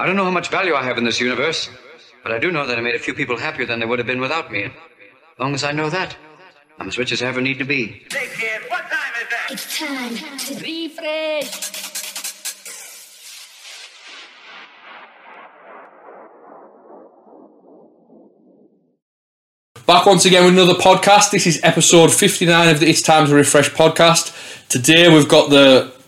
I don't know how much value I have in this universe, but I do know that I made a few people happier than they would have been without me. As long as I know that, I'm as rich as I ever need to be. Hey kid, what time is that? It's time to Riffresh. Back once again with another podcast. This is episode 59 of the It's Time to Riffresh podcast. Today we've got the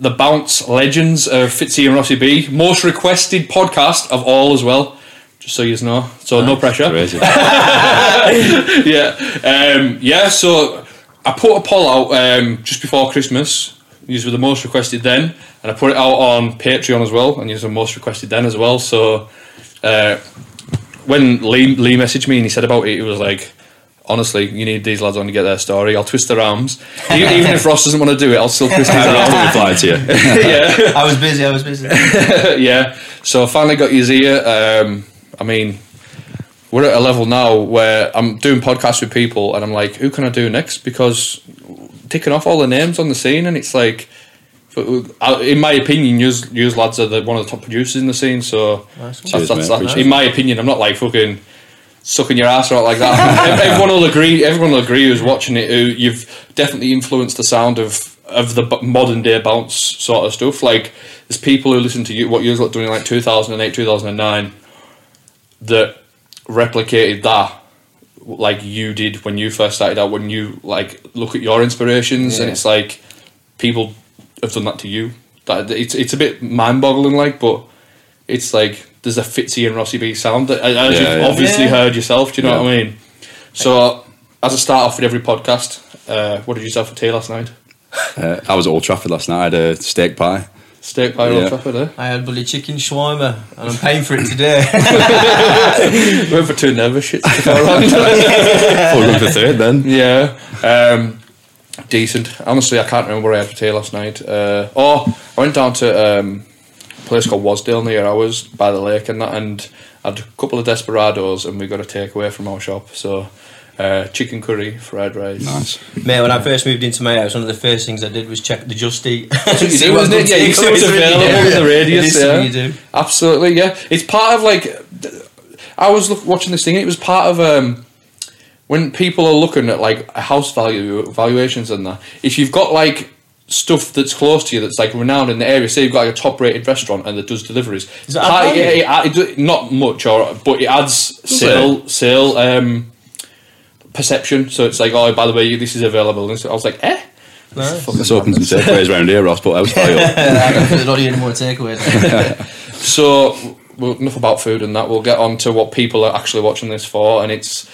the bounce legends of Fitzy and Rossy B. Most requested podcast of all as well. Just so you know. So no pressure. Crazy. yeah. Um, yeah, so I put a poll out um, just before Christmas. These were the most requested then. And I put it out on Patreon as well. And these were most requested then as well. So uh, when Lee, Lee messaged me and he said about it, it was like, honestly, you need these lads on to get their story. I'll twist their arms. E- Even if Ross doesn't want to do it, I'll still twist his I arms. have to reply to you. yeah. I was busy. I was busy. yeah. So I finally got his ear. Um, I mean, we're at a level now where I'm doing podcasts with people, and I'm like, who can I do next? Because ticking off all the names on the scene, and it's like, uh, in my opinion, you you lads are the, one of the top producers in the scene. So that's, Cheers, that's, mate. that's- in my opinion, I'm not like fucking sucking your ass out like that. everyone will agree. Everyone will agree who's watching it. Who you've definitely influenced the sound of of the modern day bounce sort of stuff. Like there's people who listen to you what you was doing like 2008, 2009 that replicated that like you did when you first started out. When you like look at your inspirations, and it's like people have done that to you. That it's it's a bit mind boggling, like, but it's like there's a Fitzy and Rossy B sound that as Yeah, you've yeah. obviously Yeah. heard yourself. Do you know Yeah. what I mean? So as I start off with every podcast, uh, what did you have for tea last night? Uh, I was at Old Trafford last night. I had a steak pie. Steak pie Yeah. Old Trafford, eh? I had bloody chicken shawarma, and I'm paying for it today. Went for two nervous shits before round. We're going for third then. Yeah. Um, decent. Honestly, I can't remember what I had for tea last night. Uh, oh, I went down to um, a place called Wasdale near ours by the lake and that, and I had a couple of desperados, and we got a takeaway from our shop. So, uh, chicken curry, fried rice. Nice. Mate, when I first moved into my house, one of the first things I did was check the Just Eat. That's what you See do, what isn't it? good Yeah, you see what's takeaways are in available in the radius. It is yeah. you do. Absolutely, yeah. It's part of like. I was look, watching this thing. and It was part of um, when people are looking at like house value valuations and that. If you've got like stuff that's close to you that's like renowned in the area, say you've got like a top rated restaurant and that does deliveries. Does it add part- value? it, it, not much, or but it adds sale sale um, perception. So it's like, oh, by the way, this is available. And so I was like, eh. Nice. Let's open some takeaways around here, Ross. Put house pie. I don't don't need any more takeaways. So, well, enough about food and that. We'll get on to what people are actually watching this for, and it's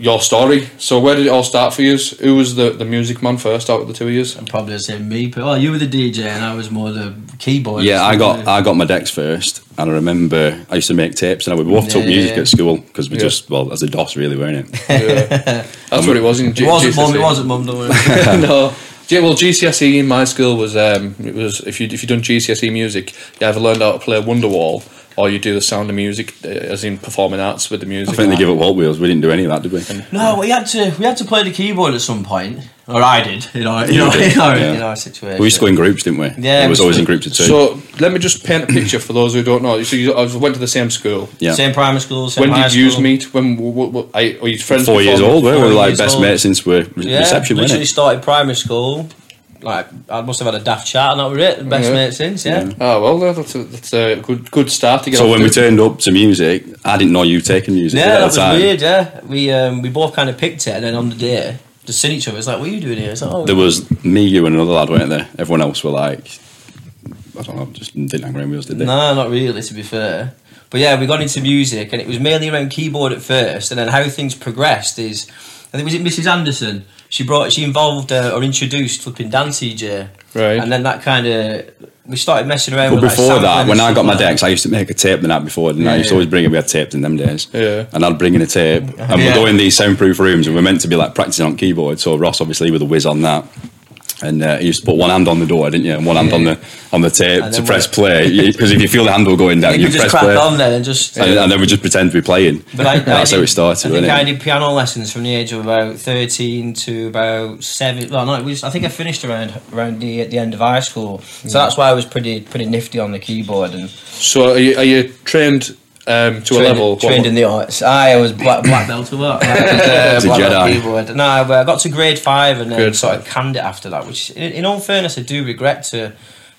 your story. So, where did it all start for you? Who was the, the music man first out of the two of you? Probably the same me, but oh, you were the DJ, and I was more the keyboard. Yeah, I got I got my decks first, and I remember I used to make tapes, and I, we both took Yeah. music at school because we Yeah. just well as a DOS really, weren't it? Yeah. That's what it was in G- It wasn't mum. It wasn't mum. Don't worry. no. Yeah, well, GCSE E in my school was um, it was if you if you done GCSE music, you either learned how to play Wonderwall or you do the sound of music, uh, as in performing arts with the music. I think they give up Walt Wheels. We didn't do any of that, did we? No, we had to we had to play the keyboard at some point, or I did. You know, you know, did, in our, yeah. in our situation. We used to go in groups, didn't we? Yeah, it was always in groups of two. So let me just paint a picture for those who don't know. So you I went to the same school. yeah, Same primary school. Same When high did you school. meet? When what, what, I, were you friends? four years old. We were like years best old. mates since we're re- Yeah, reception, weren't literally it? started primary school. Like I must have had a daft chat, and that was it. Best Yeah. mate since, yeah. Oh well, that's a, that's a good good start to get. So off when we turned up to music, I didn't know you taking music Yeah, at that the was time. weird. Yeah, we um, we both kind of picked it, and then on the day, just seen each other. It's like, what are you doing here? It's like, oh, There was me, you, and another lad, weren't there? Everyone else were like, I don't know, just didn't hang around with us, did they? No, not really, to be fair. But yeah, we got into music, and it was mainly around keyboard at first, and then how things progressed is, I think was it Mrs. Anderson. She brought, she involved uh, or introduced flipping Dance eJay, Right. And then that kind of we started messing around. But with, before sampling that, when I got my like decks, I used to make a tape the night before, and I Yeah, used to yeah. always bring it. We had tapes in them days, Yeah. and I'd bring in a tape, and Yeah. we'd go in these soundproof rooms, and we're meant to be like practicing on keyboard. So Ross, obviously, with a whiz on that, And uh, you used to put one hand on the door, didn't you, and one hand Yeah. on the on the tape to press play. Because if you feel the handle going down, You you press play, on then and just. and, and then we just pretend to be playing. But I, I That's did, how it started, I think I did piano lessons from the age of about thirteen to about seven. Well, no, was, I think I finished around around the at the end of high school, so that's why I was pretty pretty nifty on the keyboard and So are you, are you trained um, to a trained, level? what- trained in the arts. I was black, black belt what? I was, uh, black Jedi. keyboard. No, I I got to grade five and then Grade sort of canned it after that. Which, in, in all fairness, I do regret to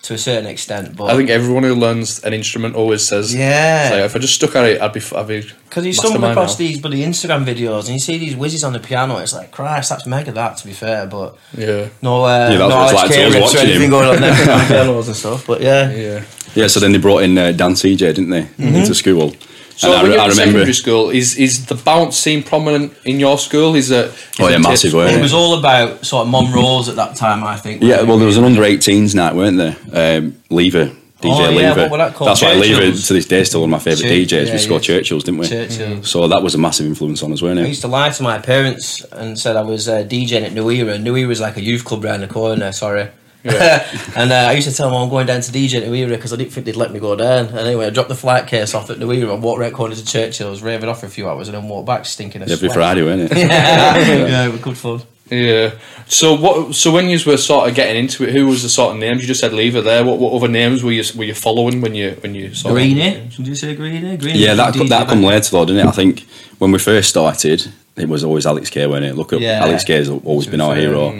to a certain extent. But I think everyone who learns an instrument always says, Yeah. like, if I just stuck at it, I'd be, I'd be Because you stumble across now." these bloody Instagram videos and you see these whizzes on the piano, it's like, Christ, that's mega that, to be fair, but Yeah, no, uh, Yeah, that's no what it's Alex like to K us rips or watching anything him. going on there on pianos and stuff, but yeah. yeah. Yeah, so then they brought in uh, Dance eJay, didn't they, Mm-hmm. into school? So And when re- you're I in remember. secondary school, is is the bounce scene prominent in your school? Is it? is Oh, yeah, it massive, tapes- weren't It was all about sort of Monroe's at that time, I think. Yeah, well, there was an under 18s night, weren't there? Um, Lever, DJ Oh, yeah, Lever. what that called? That's why Lever Churchill's? to this day is still one of my favourite Church- DJs. yeah, we scored yeah. Churchill's, didn't we? Churchill. So that was a massive influence on us, weren't it? I used to lie to my parents and said I was uh, DJing at New Era. New Era was like a youth club round the corner, sorry. and uh, I used to tell them I'm going down to DJ at New because I didn't think they'd let me go down. And anyway, I dropped the flight case off at New Era and walked round corner to Churchill's, raving off for a few hours and then walked back stinking of Every sweat. Friday, weren't it? yeah, yeah, it was good fun. Yeah. So what? So when you were sort of getting into it, who was the sort of names you just said? Leave it there. What, what other names were you were you following when you when you sort Greenie? Did you say Greenie? Greenie Yeah, that DJ that come later though, didn't it? I think when we first started, it was always Alex K, wasn't it? Look up, Yeah. Alex K has always been our hero.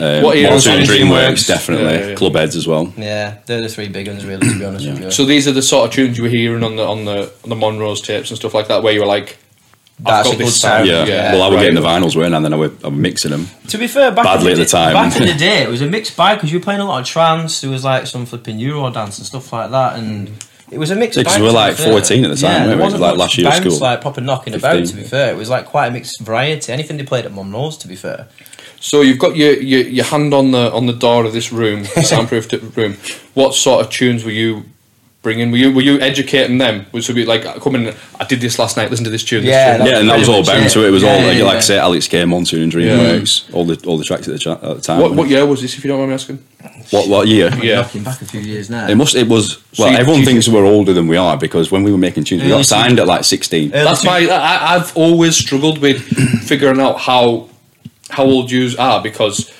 Um, What era was Monsoon it? Dreamworks, Dreamworks. definitely. Yeah, yeah. Clubheads as well. Yeah, they're the three big ones, really, to be honest with you. So these are the sort of tunes you were hearing on the on the on the Monroe's tapes and stuff like that, where you were like, I've a good this sound. Yeah. Yeah, well, I was right. getting the vinyls, weren't I? And then I was, I was mixing them. To be fair, back Badly in the, at the time. Back in the day, it was a mixed bag because you were playing a lot of trance. There was like some flipping Euro dance and stuff like that, and it was a mixed Yeah, 'cause bag. we were to be like fair. 14 at the time, Yeah, weren't we? wasn't Like last year of bounce, school. like proper knocking about. 15. To be fair, it was like quite a mixed variety. Anything they played at Monroe's, to be fair. So you've got your, your your hand on the on the door of this room, soundproofed room. What sort of tunes were you bringing? Were you were you educating them? Was it be like coming? I did this last night. Listen to this tune. this Yeah, tune." Yeah, and that was all pretty bound to it. It was all Yeah, like, yeah, like I yeah. say, Alex K, Monsoon and Dreamworks, all the all the tracks at the, cha- at the time. What what year was this? If you don't mind me asking. What what year? Yeah. Knocking back a few years now. It must. It was. Well, you- everyone you- thinks we're older than we are because when we were making tunes, we Early got signed at like sixteen. That's two- my. I, I've always struggled with figuring out how how old you are because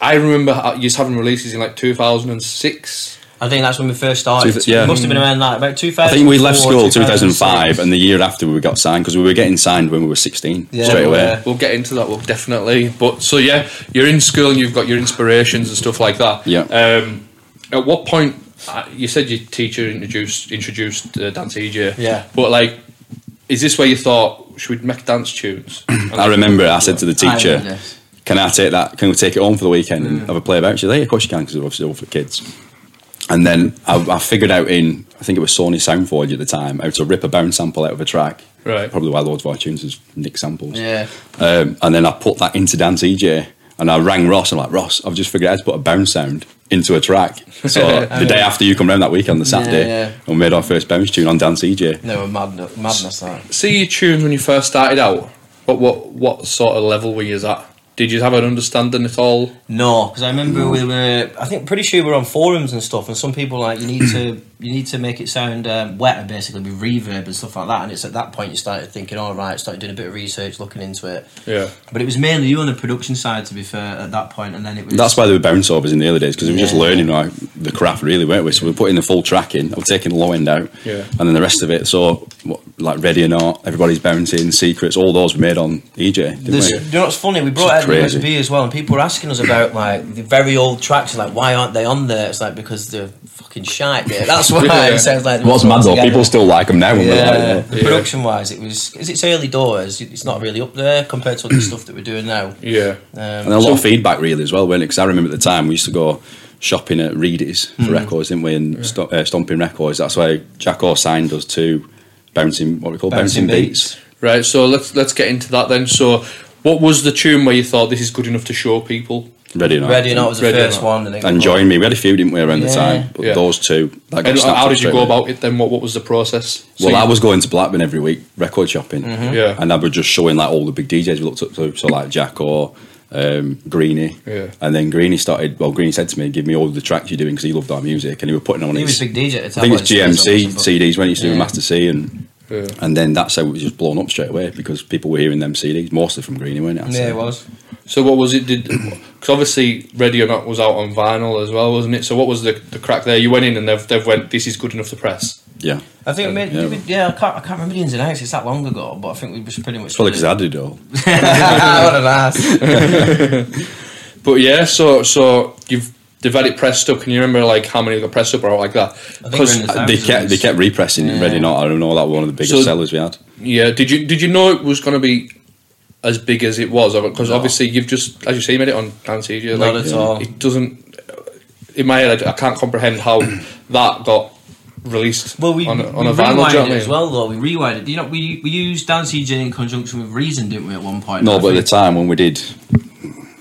I remember how- you having releases in like two thousand and six. I think that's when we first started. Two- yeah. It must have been around like about 2000. I think we left school 2005, and the year after we got signed because we were getting signed when we were 16 Yeah, straight away. yeah. We'll get into that. Well, definitely. But so yeah, you're in school and you've got your inspirations and stuff like that. Yeah. Um, at what point? uh, You said your teacher introduced introduced uh, Dance eJay. Yeah. But like, is this where you thought should we make dance tunes? I remember it. I said to the teacher, remember "Can I take that? Can we take it home for the weekend Mm. and have a play about?" She said, "Yeah, of course you can because it's obviously all for kids." And then I, I figured out in I think it was Sony Soundforge at the time how to rip a bounce sample out of a track. Right. Probably why loads of our tunes is nick samples. Yeah. Um, and then I put that into Dance eJay and I rang Ross I'm like, Ross, I've just figured out how to put a bounce sound into a track. So the day after you come round that weekend, the Saturday, yeah. and we made our first bounce tune on Dance eJay. No, mad, madness that. See your tunes when you first started out. What what what sort of level were you at? Did you have an understanding at all? No, because I remember we were. I think pretty sure we were on forums and stuff, and some people like you need to you need to make it sound um, wetter, basically with reverb and stuff like that. And it's at that point you started thinking, all right, started doing a bit of research, looking into it. Yeah. But it was mainly you on the production side, to be fair, at that point, and then it was. That's why they were bounce overs in the early days because we were just learning like the craft, really, weren't we? So we were putting the full track in, I was taking the low end out, Yeah. and then the rest of it. So what, like Ready or Not, Everybody's Bouncing, Secrets, all those were made on eJay. Didn't we? you know what's funny? We brought It's out the crazy. USB as well, and people were asking us about like the very old tracks. Like, why aren't they on there? It's like because they're fucking shite. Yeah, that's why Yeah. it sounds like. What's mad though? People still like them now. when Yeah, like, Yeah. production wise, it was because it's early doors. It's not really up there compared to the stuff that we're doing now. Yeah. And Um, a lot of feedback really as well, weren't it? Because I remember at the time we used to go shopping at Reedy's for Hmm. records, didn't we? And sto- uh, Stomping Records. That's why Jacko signed us to Bouncing, what we call Bouncing, Beats. Right. So let's let's get into that then. So, what was the tune where you thought this is good enough to show people? Ready or Not. Ready or Not was the Ready or first Not. one, and, it And Join Me. We had a few, didn't we, around the Yeah. time? But Yeah. those two. That got And snapped how up did you straight go away. about it then? What what was the process? So Well, I was going to Blackburn every week, record shopping. Mm-hmm. Yeah. And I was just showing like all the big DJs we looked up to. So like Jacko, um, Greenie, Yeah. and then Greenie started. Well, Greenie said to me, "Give me all the tracks you're doing because he loved our music, and he was putting on He his. was big DJ at the I think it's wasn't he? GMC CDs when he used to do Yeah. Master C, and Yeah. and then that's how it was just blown up straight away because people were hearing them CDs mostly from Greenie, weren't it? I'd Yeah, say. it was. So what was it? Did because obviously Ready or Not was out on vinyl as well, wasn't it? So what was the, the crack there? You went in and they've they've went. This is good enough to press. Yeah, I think um, we made, Yeah. yeah, we, yeah I, can't, I can't remember the ins and outs. It's that long ago, but I think we just pretty much. it's probably because I did it all. what an ass. But yeah, so so you've they've had it pressed up. Can you remember like how many got pressed up or like that? Because the They kept they kept repressing Yeah. Ready Not. I don't know that was one of the biggest So- sellers we had. Yeah. Did you did you know it was going to be as big as it was? Because No. obviously you've just as you say you made it on eJay. Not Like, at all. It doesn't. In my head, I, I can't comprehend how that got released Well, we, on a, on we a vinyl. You know rewinded it mean? as well, though. We rewinded. You know, we we used Dance eJay in conjunction with Reason, didn't we, at one point? No, but at the time when we did,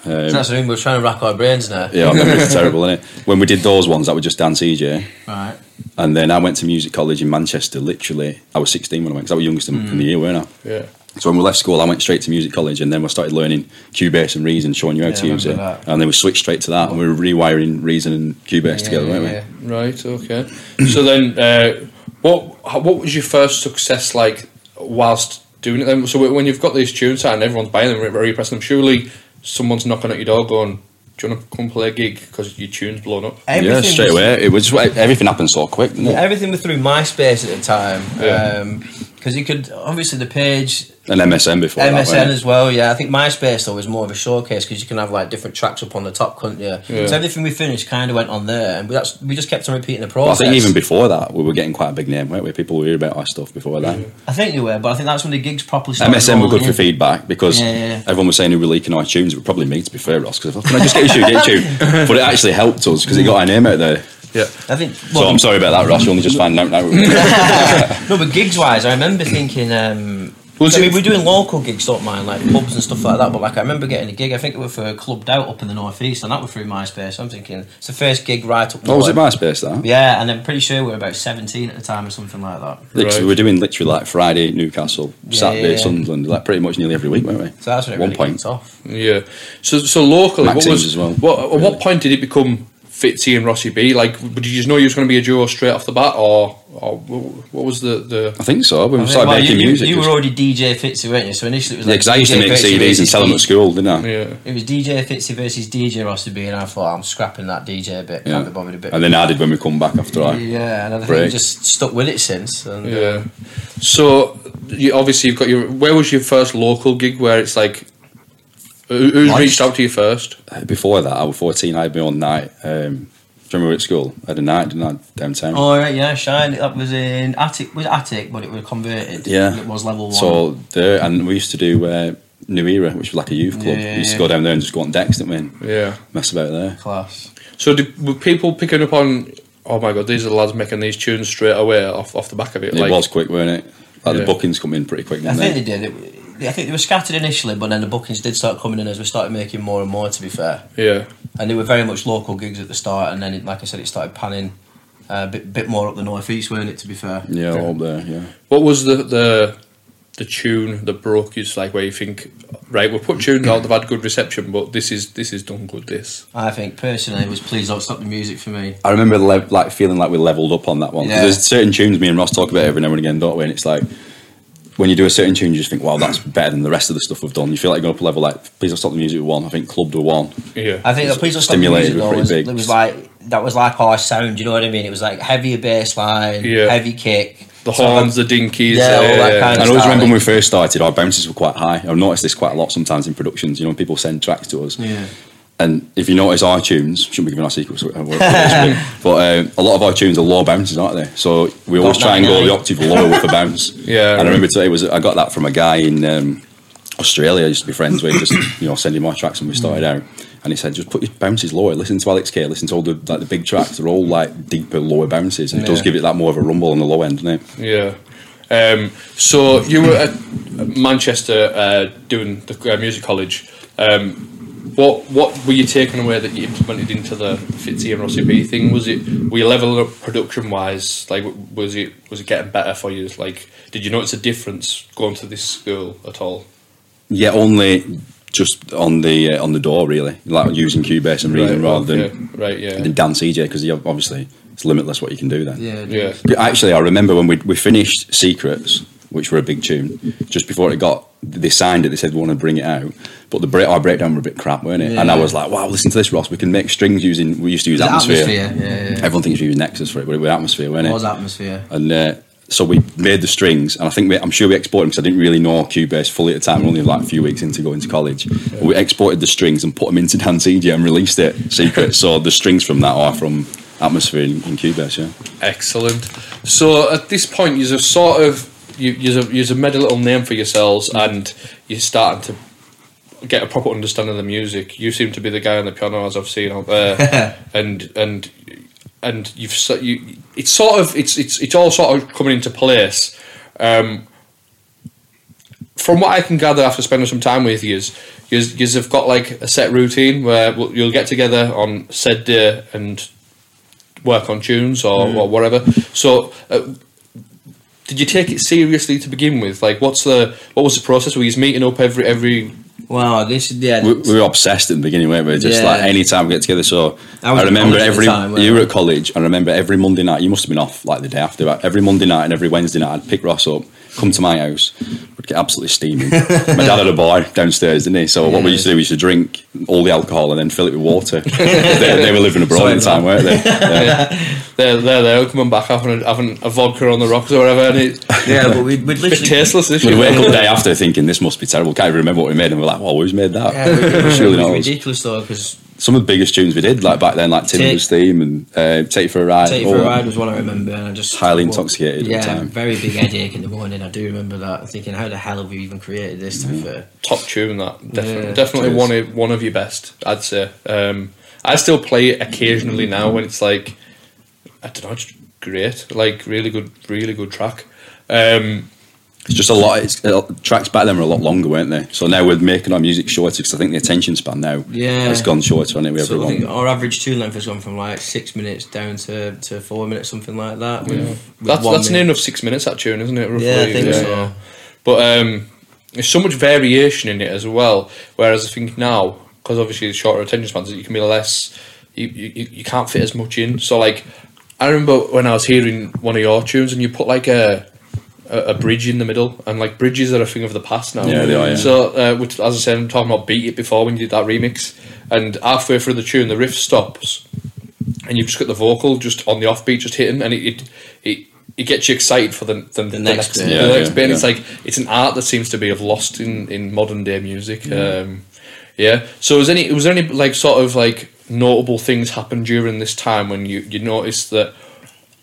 um, That's what I mean. We're trying to rack our brains now. yeah, I remember it's terrible, isn't it? When we did those ones, that were just Dance eJay. Right. And then I went to music college in Manchester. Literally, I was 16 when I went because I was youngest in, in Mm. the year, weren't I? Yeah. So when we left school, I went straight to music college, and then we started learning Cubase and Reason, showing you how Yeah, to use it. that. And then we switched straight to that, and we were rewiring Reason and Cubase together, yeah, weren't we? Right. Okay. so then, uh, what what was your first success like whilst doing it? Then, so when you've got these tunes out and everyone's buying them, repressing them, surely someone's knocking at your door going, "Do you want to come play a gig because your tune's blown up?" Yeah, straight was- away. It was everything happened so quick, didn't it? Everything was through MySpace at the time. Yeah. Um, because you could, obviously, the page, And MSN before MSN weren't as well, yeah. I think MySpace, though, was more of a showcase because you can have like different tracks up on the top, couldn't you? Yeah. So everything we finished kind of went on there, and we, that's, we just kept on repeating the But I think even before that, we were getting quite a big name, weren't we? People were hearing about our stuff before that. I think you were, but I think that's when the gigs properly started. MSN were good rolling for feedback because Yeah, yeah, yeah. everyone was saying who were leaking our tunes. It would probably me, to be fair, Ross, because can I just get your tune, get your tune? But it actually helped us because it got our name out there. Yeah. I think. So I'm sorry about that, Ross. You only just finding out now. No, but gigs wise, I remember thinking. Um, Was I it- mean, we're doing local gigs, don't mind, like pubs and stuff like that. But like, I remember getting a gig. I think it was for Clubbed Out up in the northeast, and that was through MySpace. I'm thinking it's the first gig right up. oh, was it. MySpace, that? Yeah, and I'm pretty sure we were about 17 at the time or something like that. Literally, Right. we were doing literally like Friday Newcastle, Yeah, Saturday yeah, yeah. Sunderland, like pretty much nearly every week, weren't we? So that's when it One really point. off. Yeah. So so locally, what was as well, What, at what point did it become Fitzy and Rossy B? Like, did you just know you was going to be a duo straight off the bat, or or what was the the? I think so. We I think, started well, making you, you- music. You, just- were already DJ Fitzy, weren't you? So initially it was yeah, like because I used to make Fitzy CDs and sell them at school, didn't I? Yeah. It was DJ Fitzy versus DJ Rossy B, and I thought I'm scrapping that DJ bit. Yeah. Can't be bothered a bit. And then I did when we come back after I. yeah, and I think we just stuck with it since. And, uh, Yeah. So you, obviously you've got your. Where was your first local gig where it's like? Who, who's Nice. reached out to you first? Before that, I was 14, I had my own night. Um, do you remember at school? I had a night, didn't I, downtown? Oh right, yeah, Shine. That was in Attic. Was Attic, but it was converted. Yeah. it was level one. So there, and we used to do uh, New Era, which was like a youth club. Yeah, we used to go down there and just go on decks, didn't we? And Yeah. mess about there. class. So did, were people picking up on? Oh my god, these are the lads making these tunes straight away off off the back of it. It was quick, weren't it? Like Yeah. the bookings come in pretty quick, I didn't think they? they did. It, I think they were scattered initially, but then the bookings did start coming in as we started making more and more. To be fair, Yeah. and they were very much local gigs at the start, and then, it, like I said, it started panning uh, a bit, bit more up the northeast, weren't it? To be fair, Yeah, all up there, yeah. What was the the the tune that broke you? It's like where you think, right, we'll put tunes out. They've had good reception, but this is this is done good. This. I think personally, it was please don't stop the music for me. I remember le- like feeling like we leveled up on that one. Yeah. There's certain tunes me and Ross talk about every now and again, don't we? And it's like when you do a certain tune, you just think, wow, that's better than the rest of the stuff we've done. You feel like you're going up a level like, please don't stop the music with one. I think Clubbed were one. Yeah. I think It's the please don't stop the stimulated, music though pretty was, big. it was like that was like our sound. You know what I mean? It was like heavier bass line, Yeah. heavy kick, the sort of- horns, the dinkies. Yeah, all that yeah. kind I always remember when we first started, our bounces were quite high. I've noticed this quite a lot sometimes in productions. You know, when people send tracks to us, Yeah. And if you notice our tunes, shouldn't be giving our secrets, but um, a lot of our tunes are low bounces, aren't they? So we always try and go the octave lower with a bounce. Yeah, and I remember today was I got that from a guy in um, Australia. I used to be friends with, just you know, sending my tracks when we started out. And he said, just put your bounces lower. Listen to Alex K. Listen to all the like the big tracks. They're all like deeper, lower bounces, and it does give it that more of a rumble on the low end, doesn't it? Yeah. Um, so you were at Manchester uh, doing the uh, music college. Um, what what were you taking away that you implemented into the Fitzy and Rossy B thing? Was it were you leveling up production wise? Like was it was it getting better for you? Like did you notice a difference going to this school at all? Yeah, only just on the uh, on the door really, like using Cubase and reading rather than okay. right, yeah, than Dance eJay because obviously it's limitless what you can do then. Yeah, yeah. But Actually, I remember when we, we finished Secrets, which were a big tune, just before it got, they signed it, they said we want to bring it out. But the break, our breakdown were a bit crap, weren't it? And I was like, wow, listen to this, Ross. We can make strings using, we used to use Atmosphere. atmosphere? Yeah, yeah, yeah. Everyone thinks we use Nexus for it, but it was Atmosphere, weren't It it? was atmosphere. And uh, so we made the strings, and I think we, I'm sure we exported them because I didn't really know Cubase fully at the time. Only like a few weeks into going to college, we exported the strings and put them into Dance eJay and released it secret. so the strings from that are from Atmosphere in, in Cubase. Yeah, Excellent. So at this point, you're sort of you you've you've made a little name for yourselves, and you're starting to get a proper understanding of the music. You seem to be the guy on the piano, as I've seen out there, and and and you've you. It's sort of it's it's it's all sort of coming into place. Um, from what I can gather after spending some time with you, you have got like a set routine where you'll get together on said day and work on tunes or, or whatever. So, uh, did you take it seriously to begin with? Like, what's the what was the process? Were you meeting up every every? Wow, this yeah. we, we were obsessed at the beginning, weren't we? Just Yeah. like any time we get together. So I was I, remember college at the every time, you were at college. I remember every Monday night. You must have been off like the day after. But every Monday night and every Wednesday night, I'd pick Ross up, come to my house, would get absolutely steaming. my dad had a bar downstairs, didn't he? So what we used to do, we used to drink all the alcohol and then fill it with water. they, they were living abroad at the time, weren't they? Yeah. They're they're there coming back having a, having a vodka on the rocks or whatever, and it, yeah, but we'd, we'd bit literally tasteless. This We'd shit. wake up the day after thinking this must be terrible. Can't even remember what we made, and we're like, "Well, who's made that?" Yeah, it was, Surely it not was ridiculous though because Some of the biggest tunes we did, like back then, like Timber's theme and uh, "Take You for a Ride." Take You for a. Ride was one I remember, and I just Highly intoxicated at the Yeah, time. very big headache in the morning. I do remember that. Thinking, how the hell have we even created this? To be fair, top tune that definitely Yeah, definitely one of one of your best I'd say um, I still play it occasionally now when it's like I don't know it's great like really good really good track um, It's just a lot. It's, uh, tracks back then were a lot longer, weren't they? So now we're making our music shorter because I think the attention span now Yeah. has gone shorter on it. We have so I think everyone. our average tune length has gone from like six minutes down to, to four minutes, something like that. With, with that's one that's minute. near enough six minutes that tune isn't it roughly Yeah, I think so. but um, there's so much variation in it as well whereas I think now because obviously the shorter attention spans you can be less you, you, you can't fit as much in so like I remember when I was hearing one of your tunes and you put like a a, a bridge in the middle and like bridges are a thing of the past now Yeah, they are, yeah. so uh, which, as I said I'm talking about beat it before when you did that remix and halfway through the tune the riff stops and you've just got the vocal just on the offbeat just hitting and it it, it, it gets you excited for the, the, the, next next, bit. the next yeah, bit and it's like it's an art that seems to be have lost in, in modern day music um, yeah so was any was there any like sort of like notable things happen during this time when you you noticed that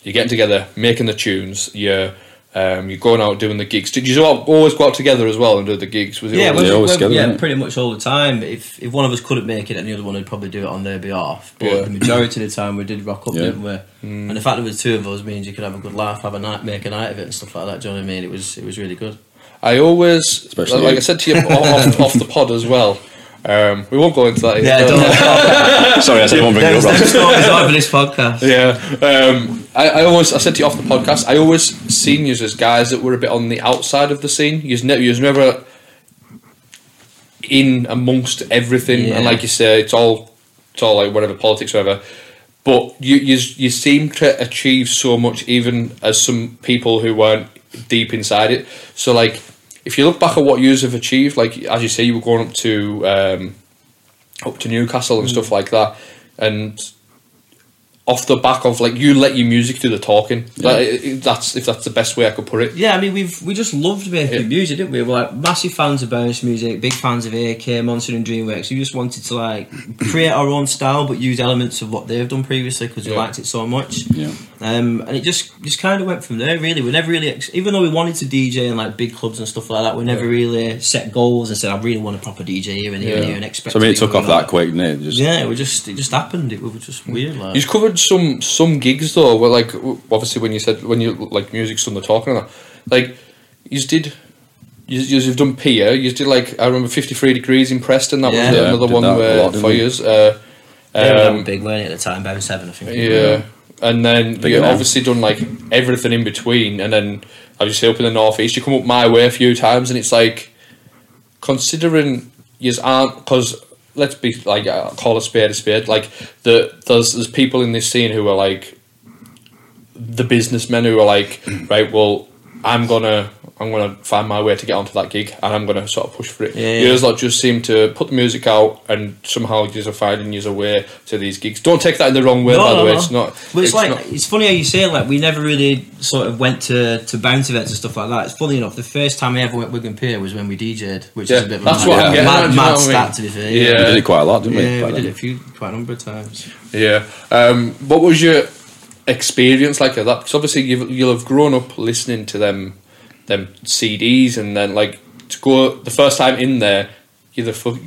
you're getting together making the tunes you're um, you're going out doing the gigs did you always go out together as well and do the gigs was it Yeah, always, Yeah, always together, yeah, pretty much all the time. If if one of us couldn't make it, and the other one would probably do it on their behalf. But Yeah. the majority of the time, we did rock up, Yeah. didn't we? And the fact that there was two of us means you could have a good laugh, have a night, make a night of it, and stuff like that. Do you know what I mean? It was it was really good. I always Especially like you. I said to you off, off the pod as well um, we won't go into that Yeah, don't Sorry, I said I won't bring it There's up. no Ross. stories over this podcast. Yeah, um, I, I always I said to you off the podcast. I always seen you as guys that were a bit on the outside of the scene. You's never you's never in amongst everything, and like you say, it's all it's all like whatever politics, whatever. But you you you seem to achieve so much, even as some people who weren't deep inside it. So like, if you look back at what you have achieved, like as you say, you were going up to um, up to Newcastle and stuff like that, and off the back of like you let your music do the talking. Like, it- it- that's if that's the best way I could put it. Yeah, I mean, we've we just loved making Yeah. music, didn't we? We're like massive fans of bounce music, big fans of AK, Monster and Dreamworks. We just wanted to like create our own style, but use elements of what they've done previously because we Yeah. liked it so much. Yeah. Um, and it just just kind of went from there. Really, we never really, ex- even though we wanted to DJ in like big clubs and stuff like that, we never Yeah. really set goals and said, "I really want a proper DJ here and here and here," and expect. So I mean, it took off that on. quick, didn't it? Just, Yeah, it just it just happened. It was just weird. Like. You've covered some some gigs though, where like obviously when you said when you like music's done the talking and that, like you did. You, you've done Pier. You did like I remember Fifty Three Degrees in Preston. That Yeah. was another one that where lot, didn't for we? years. Uh, They were um, big, weren't it, at the time? About seven, I think. Yeah. And then Bigger you obviously done like everything in between, and then obviously up in the northeast, you come up my way a few times, and it's like considering yous aren't because let's be like uh, call a spade a spade. Like the there's there's people in this scene who are like the businessmen who are like right. Well, I'm gonna I'm gonna find my way to get onto that gig and I'm gonna sort of push for it. Yeah. Yours lot just seem to put the music out and somehow yous are finding yous a way to these gigs. Don't take that in the wrong way. by the way, it's not. But it's, like not- it's funny how you say like we never really sort of went to to bounce events and stuff like that. It's funny enough. The first time I ever went Wigan Pier was when we DJ'd, which Yeah, is a bit of a that's mad, what I'm getting mad, at, do mad know I stat mean? to be fair. Yeah. We did it quite a lot, didn't we? yeah, back we did it a few quite a number of times. Yeah. Um, what was your experience like of that? Because obviously you've, you'll have grown up listening to them, them CDs, and then like to go the first time in there, you're the fu-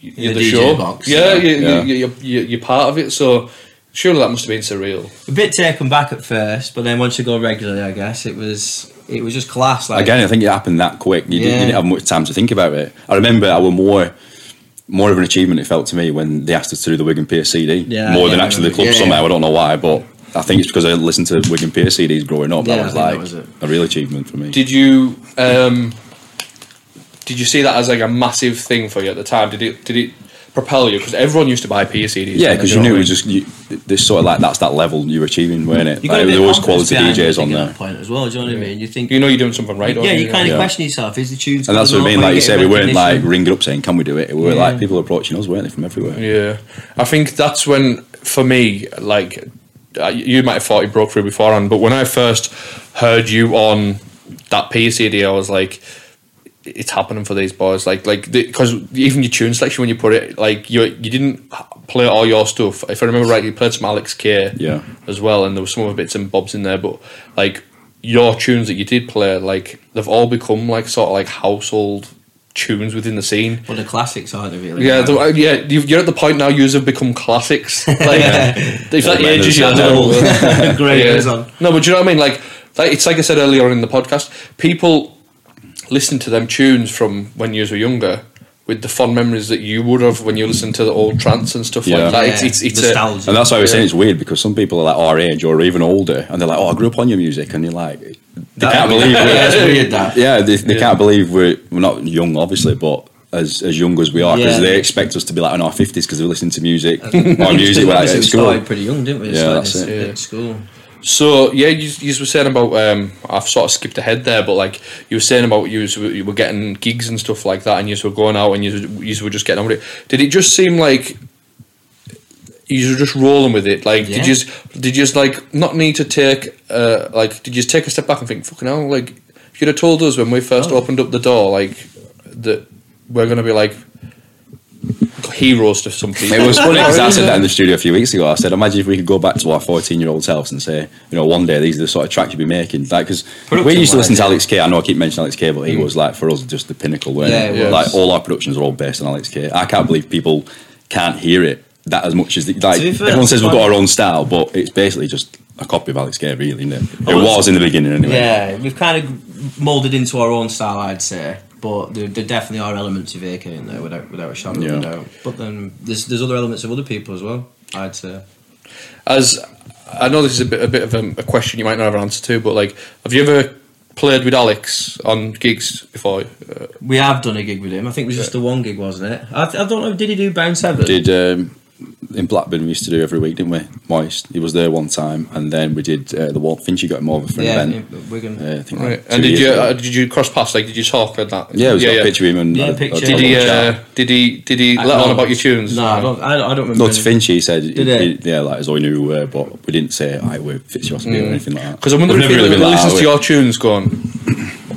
you're In the, the DJ show. box, yeah, yeah. You, Yeah. You, you, you, you're part of it. So surely that must have been surreal. A bit taken back at first, but then once you go regularly, I guess it was it was just class. Like Again, I think it happened that quick. You, didn't, you didn't have much time to think about it. I remember I was more more of an achievement. It felt to me when they asked us to do the Wigan Pier CD Yeah, more than yeah, I actually the club. Yeah. Somehow I don't know why, but I think it's because I listened to Wigan Pier CDs growing up. Yeah, that was think that like was a real achievement for me. Did you um, did you see that as like a massive thing for you at the time? Did it did it propel you? Because everyone used to buy Pier CDs. yeah, because you knew it was just you, this sort of like that's that level you were achieving, weren't it? you Like, got a there was always confidence quality it, DJs on there. that point as well. Do you know what I mean? You think You know you're doing something right. don't yeah, you kind of Yeah. question yourself. Is the tune? And that's what I mean. Like you said, we weren't like ringing up saying, "Can we do it?" We were Yeah. like people approaching us, weren't they, from everywhere? Yeah, I think that's when, for me, like you might have thought you broke through beforehand, but when I first heard you on that PCD, I was like, it's happening for these boys. Like, like because even your tune selection when you put it, like you you didn't play all your stuff. If I remember right, you played some Alex K, Yeah. as well, and there was some other bits and bobs in there, but like your tunes that you did play, like they've all become like sort of like household tunes within the scene. Well, the classics aren't they, really? Yeah, the, yeah. you've- You're at the point now. You have become classics. Like, if that Old ages you, I don't know. Great Yeah. on. No, but do you know what I mean? Like, like, it's like I said earlier on in the podcast. People listen to them tunes from when you were younger with the fond memories that you would have when you listened to the old trance and stuff Yeah. like that. Yeah, It's it's, it's a, nostalgia. And that's why I was saying it's weird because some people are like our age or even older, and they're like, "Oh, I grew up on your music," and you're like, they That- can't believe yeah, we're, it's weird that. yeah, they, they Yeah. can't believe we're we're not young, obviously, but as as young as we are, because Yeah. they expect us to be like in our fifties because they're listening to music, our Because music like, obviously at school. started pretty young, didn't we? Yeah, Started that's at- it. At school. So yeah, you, you were saying about um, I've sort of skipped ahead there, but like you were saying about you, was, you were getting gigs and stuff like that, and you were going out and you, you were just getting on with it. Did it just seem like you were just rolling with it? Like Yeah. did you just, did you just like not need to take uh, like did you just take a step back and think fucking hell like if you'd have told us when we first Oh. opened up the door like that we're gonna be like heroes to some people. It was funny because I said that in the studio a few weeks ago. I said, imagine if we could go back to our 14 year old selves and say, you know, one day these are the sort of tracks you'd be making. Like, because we used to listen to Production-wise, yeah. Alex K. I know I keep mentioning Alex K, but he mm. was like, for us, just the pinnacle, weren't Yeah, it was. Like, all our productions are all based on Alex K. I can't believe people can't hear it that as much as, the, like, fair, everyone says we've got our own style, but it's basically just a copy of Alex K, really, isn't it? It Oh, was in the beginning, anyway. Yeah, we've kind of moulded into our own style, I'd say. But there, there definitely are elements of AK in there, without without a shadow Yeah. of a doubt. But then there's there's other elements of other people as well. I'd say. as I know this is a bit a bit of a, a question you might not have an answer to, but like, have you ever played with Alex on gigs before? Uh, We have done a gig with him. I think it was just the one gig, wasn't it? I, I don't know. Did he do Bounce Heaven? Did um, in Blackburn we used to do every week, didn't we? Moist. He was there one time, and then we did uh, the Walt Finchy got him over for an yeah, event. in Wigan. Uh, I think right. like And did you uh, did you cross paths? Like, did you talk and that? yeah, it was got a picture of him and Yeah, I- I picture. Did he? Uh, did he? Did he I let on about your tunes? No, I don't. I, I don't remember. No, to Finchy, he said, Did he- it? yeah, like as though he knew we were, but we didn't say, I we're Fitzgerald or anything like that. Because I wonder We've if he really like listens to your tunes, going,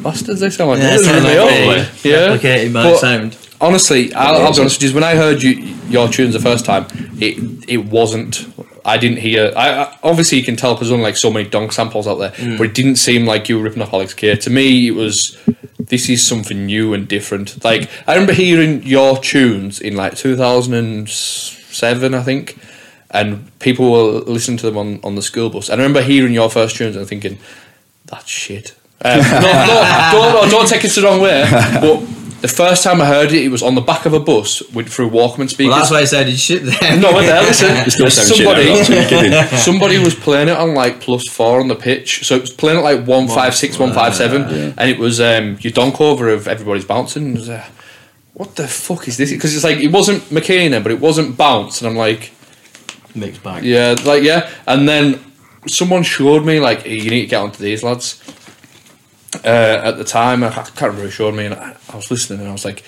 bastards they sound like. Yeah, This is sound like awful." yeah. Replicating my But sound. Honestly, I'll, I'll be honest with you. When I heard you your tunes the first time, it it wasn't. I didn't hear. I, I obviously you can tell because there's only like so many donk samples out there, but it didn't seem like you were ripping off Alex K. To me, it was. This is something new and different. Like I remember hearing your tunes in like 2007, I think, and people were listening to them on, on the school bus. And I remember hearing your first tunes and thinking, that's shit. Um, no, no, don't, no, don't take it the wrong way. But the first time I heard it, it was on the back of a bus with through Walkman speakers. Well, that's why I said he's shit there. no, wait there, listen. It still sounds shit, somebody, I'm not kidding. somebody was playing it on like plus four on the pitch, so it was playing at like one five six, one five seven, Yeah. and it was um, your donk over of everybody's bouncing. It was, uh, what the fuck is this? Because it's like it wasn't makina, but it wasn't bounce, and I'm like, Mixed bag. yeah, like yeah. And then someone showed me like "Hey, you need to get onto these lads. Uh, at the time, I can't remember who showed me, and I, I was listening, and I was like,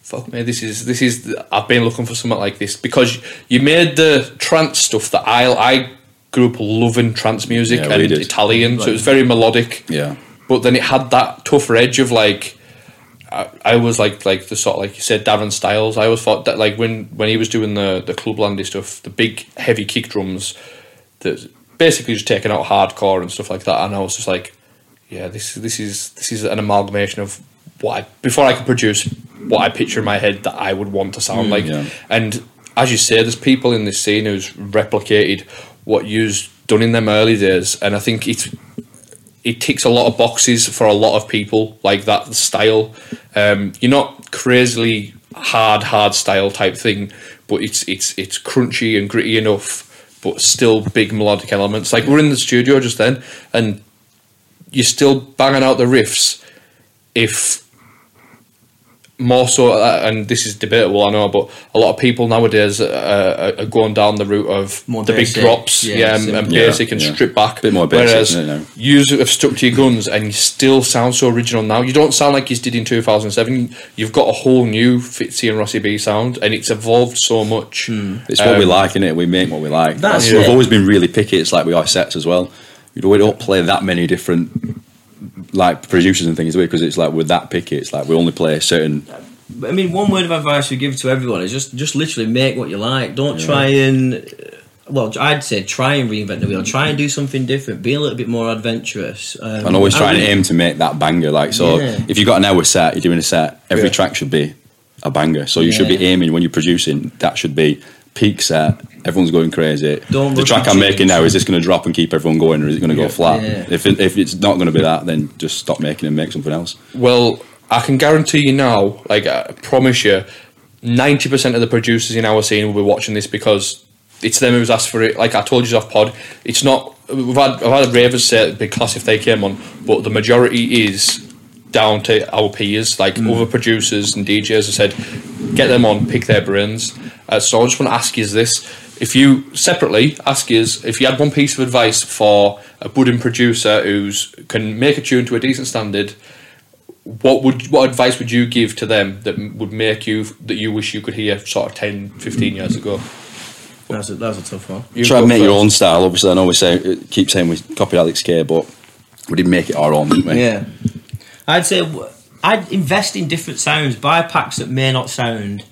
"Fuck me, this is this is." I've been looking for something like this because you made the trance stuff that I I grew up loving trance music Yeah, and. Italian, so it was very melodic. Yeah. But then it had that tougher edge of like. I, I was like like the sort of like you said Darren Styles. I always thought that like when when he was doing the the Clublandy stuff, the big heavy kick drums, that basically just taking out hardcore and stuff like that. And I was just like, yeah, this this is this is an amalgamation of what I, before I could produce what I picture in my head that I would want to sound like. yeah. And as you say, there's people in this scene who's replicated what you've done in them early days, and I think it's it ticks a lot of boxes for a lot of people like that style. Um, you're not crazily hard, hard style type thing, but it's it's it's crunchy and gritty enough, but still big melodic elements. Like we're in the studio just then, and you're still banging out the riffs. If more so, uh, and this is debatable, I know, but a lot of people nowadays uh, are going down the route of More the basic, big drops, yeah, yeah, and, simple. and Yeah, basic and yeah. strip back. A Bit more basic, Whereas isn't it, you have stuck to your guns and you still sound so original now. You don't sound like you did in 2007. You've got a whole new Fitzy and Rossy B sound, and it's evolved so much. It's what we Um, like, it? We make what we like. That's We've always been really picky. It's like we are sets as well. We don't, we don't play that many different like producers and things because it's like we're that picky. It's like we only play certain. I mean, one word of advice we give to everyone is just just literally make what you like. Don't try and well, I'd say try and reinvent the wheel. Try and do something different. Be a little bit more adventurous. Um, And always trying and, aim to make that banger. Like so, Yeah. if you've got an hour set, you're doing a set. Every Yeah. track should be a banger. So you should be aiming when you're producing. That should be peak set. Everyone's going crazy. Don't the track I'm making now is this going to drop and keep everyone going, or is it going to go flat? Yeah. If it, if it's not going to be that, then just stop making and make something else. Well, I can guarantee you now, like I promise you, ninety percent of the producers in our scene will be watching this because it's them who's asked for it. Like I told you off pod, it's not. We've had I've had ravers say it'd be class if they came on, but the majority is down to our peers, like other producers and DJs have said, get them on, pick their brains. Uh, so I just want to ask you this: if you separately ask us if you had one piece of advice for a budding producer who's can make a tune to a decent standard, what would what advice would you give to them that would make you that you wish you could hear sort of 10 15 years ago That's a, that's a tough one. You Try go and make your own style. Obviously, I know we say keep saying we copied Alex K, but we didn't make it our own, didn't we? Yeah, I'd say I'd invest in different sounds. Buy packs that may not sound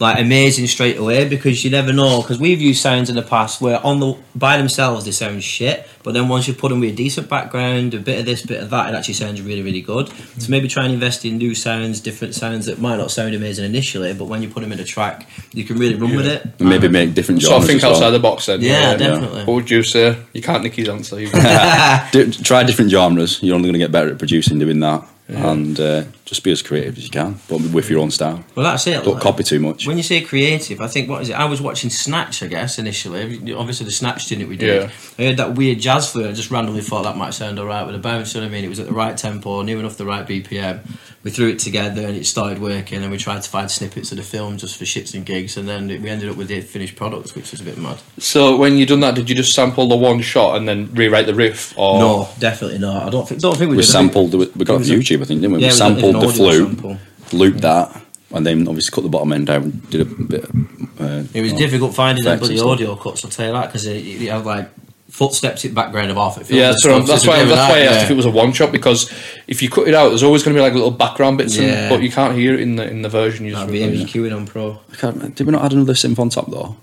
like amazing straight away because you never know. Because we've used sounds in the past where on the by themselves they sound shit, but then once you put them with a decent background, a bit of this, bit of that, it actually sounds really, really good. So maybe try and invest in new sounds, different sounds that might not sound amazing initially, but when you put them in a track, you can really run with it. And maybe make different sort genres. of think as well. outside the box then Yeah, yeah. definitely. what would you say you can't nick his answer Do, try different genres. You're only going to get better at producing doing that, and uh, just be as creative as you can, but with your own style. Well, that's it. Don't like- copy too much. When you say creative, I think what is it? I was watching Snatch, I guess, initially. Obviously, the Snatch tune that we did. Yeah. I heard that weird jazz flute. I just randomly thought that might sound alright with a bounce. You know what I mean? It was at the right tempo, near enough the right BPM. We threw it together and it started working. And we tried to find snippets of the film just for shits and gigs. And then we ended up with the finished product, which was a bit mad. so when you done that did you just sample the one shot and then rewrite the riff or No, definitely not. I don't think. Don't think we, we did. Sampled. We got it it on was a- YouTube, I think, didn't we? Yeah, we it was a- sampled an the audio flute, sample. looped that, and then obviously cut the bottom end down. did a bit. Of, uh, It was difficult finding them but the audio cuts. I'll tell you that because you have like footsteps in the background of half it. yeah that's, what that's why that's why I asked if it was. was a one shot because if you cut it out there's always going to be like little background bits Yeah. and, but you can't hear it in the in the version you just That'd be. MQing on Pro. I can't. Did we not add another synth on top though?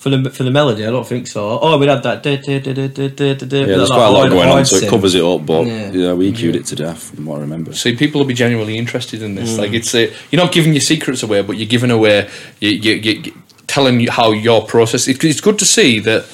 For the for the melody, I don't think so. Oh, we had that. Yeah, there's quite a lot going on, so it covers it up. But Yeah. yeah, we queued it to death, from what I remember. See, people will be genuinely interested in Mm. this. Like, it's a, you're not giving your secrets away, but you're giving away, you, you, you, you- telling you how your process. It, it's good to see that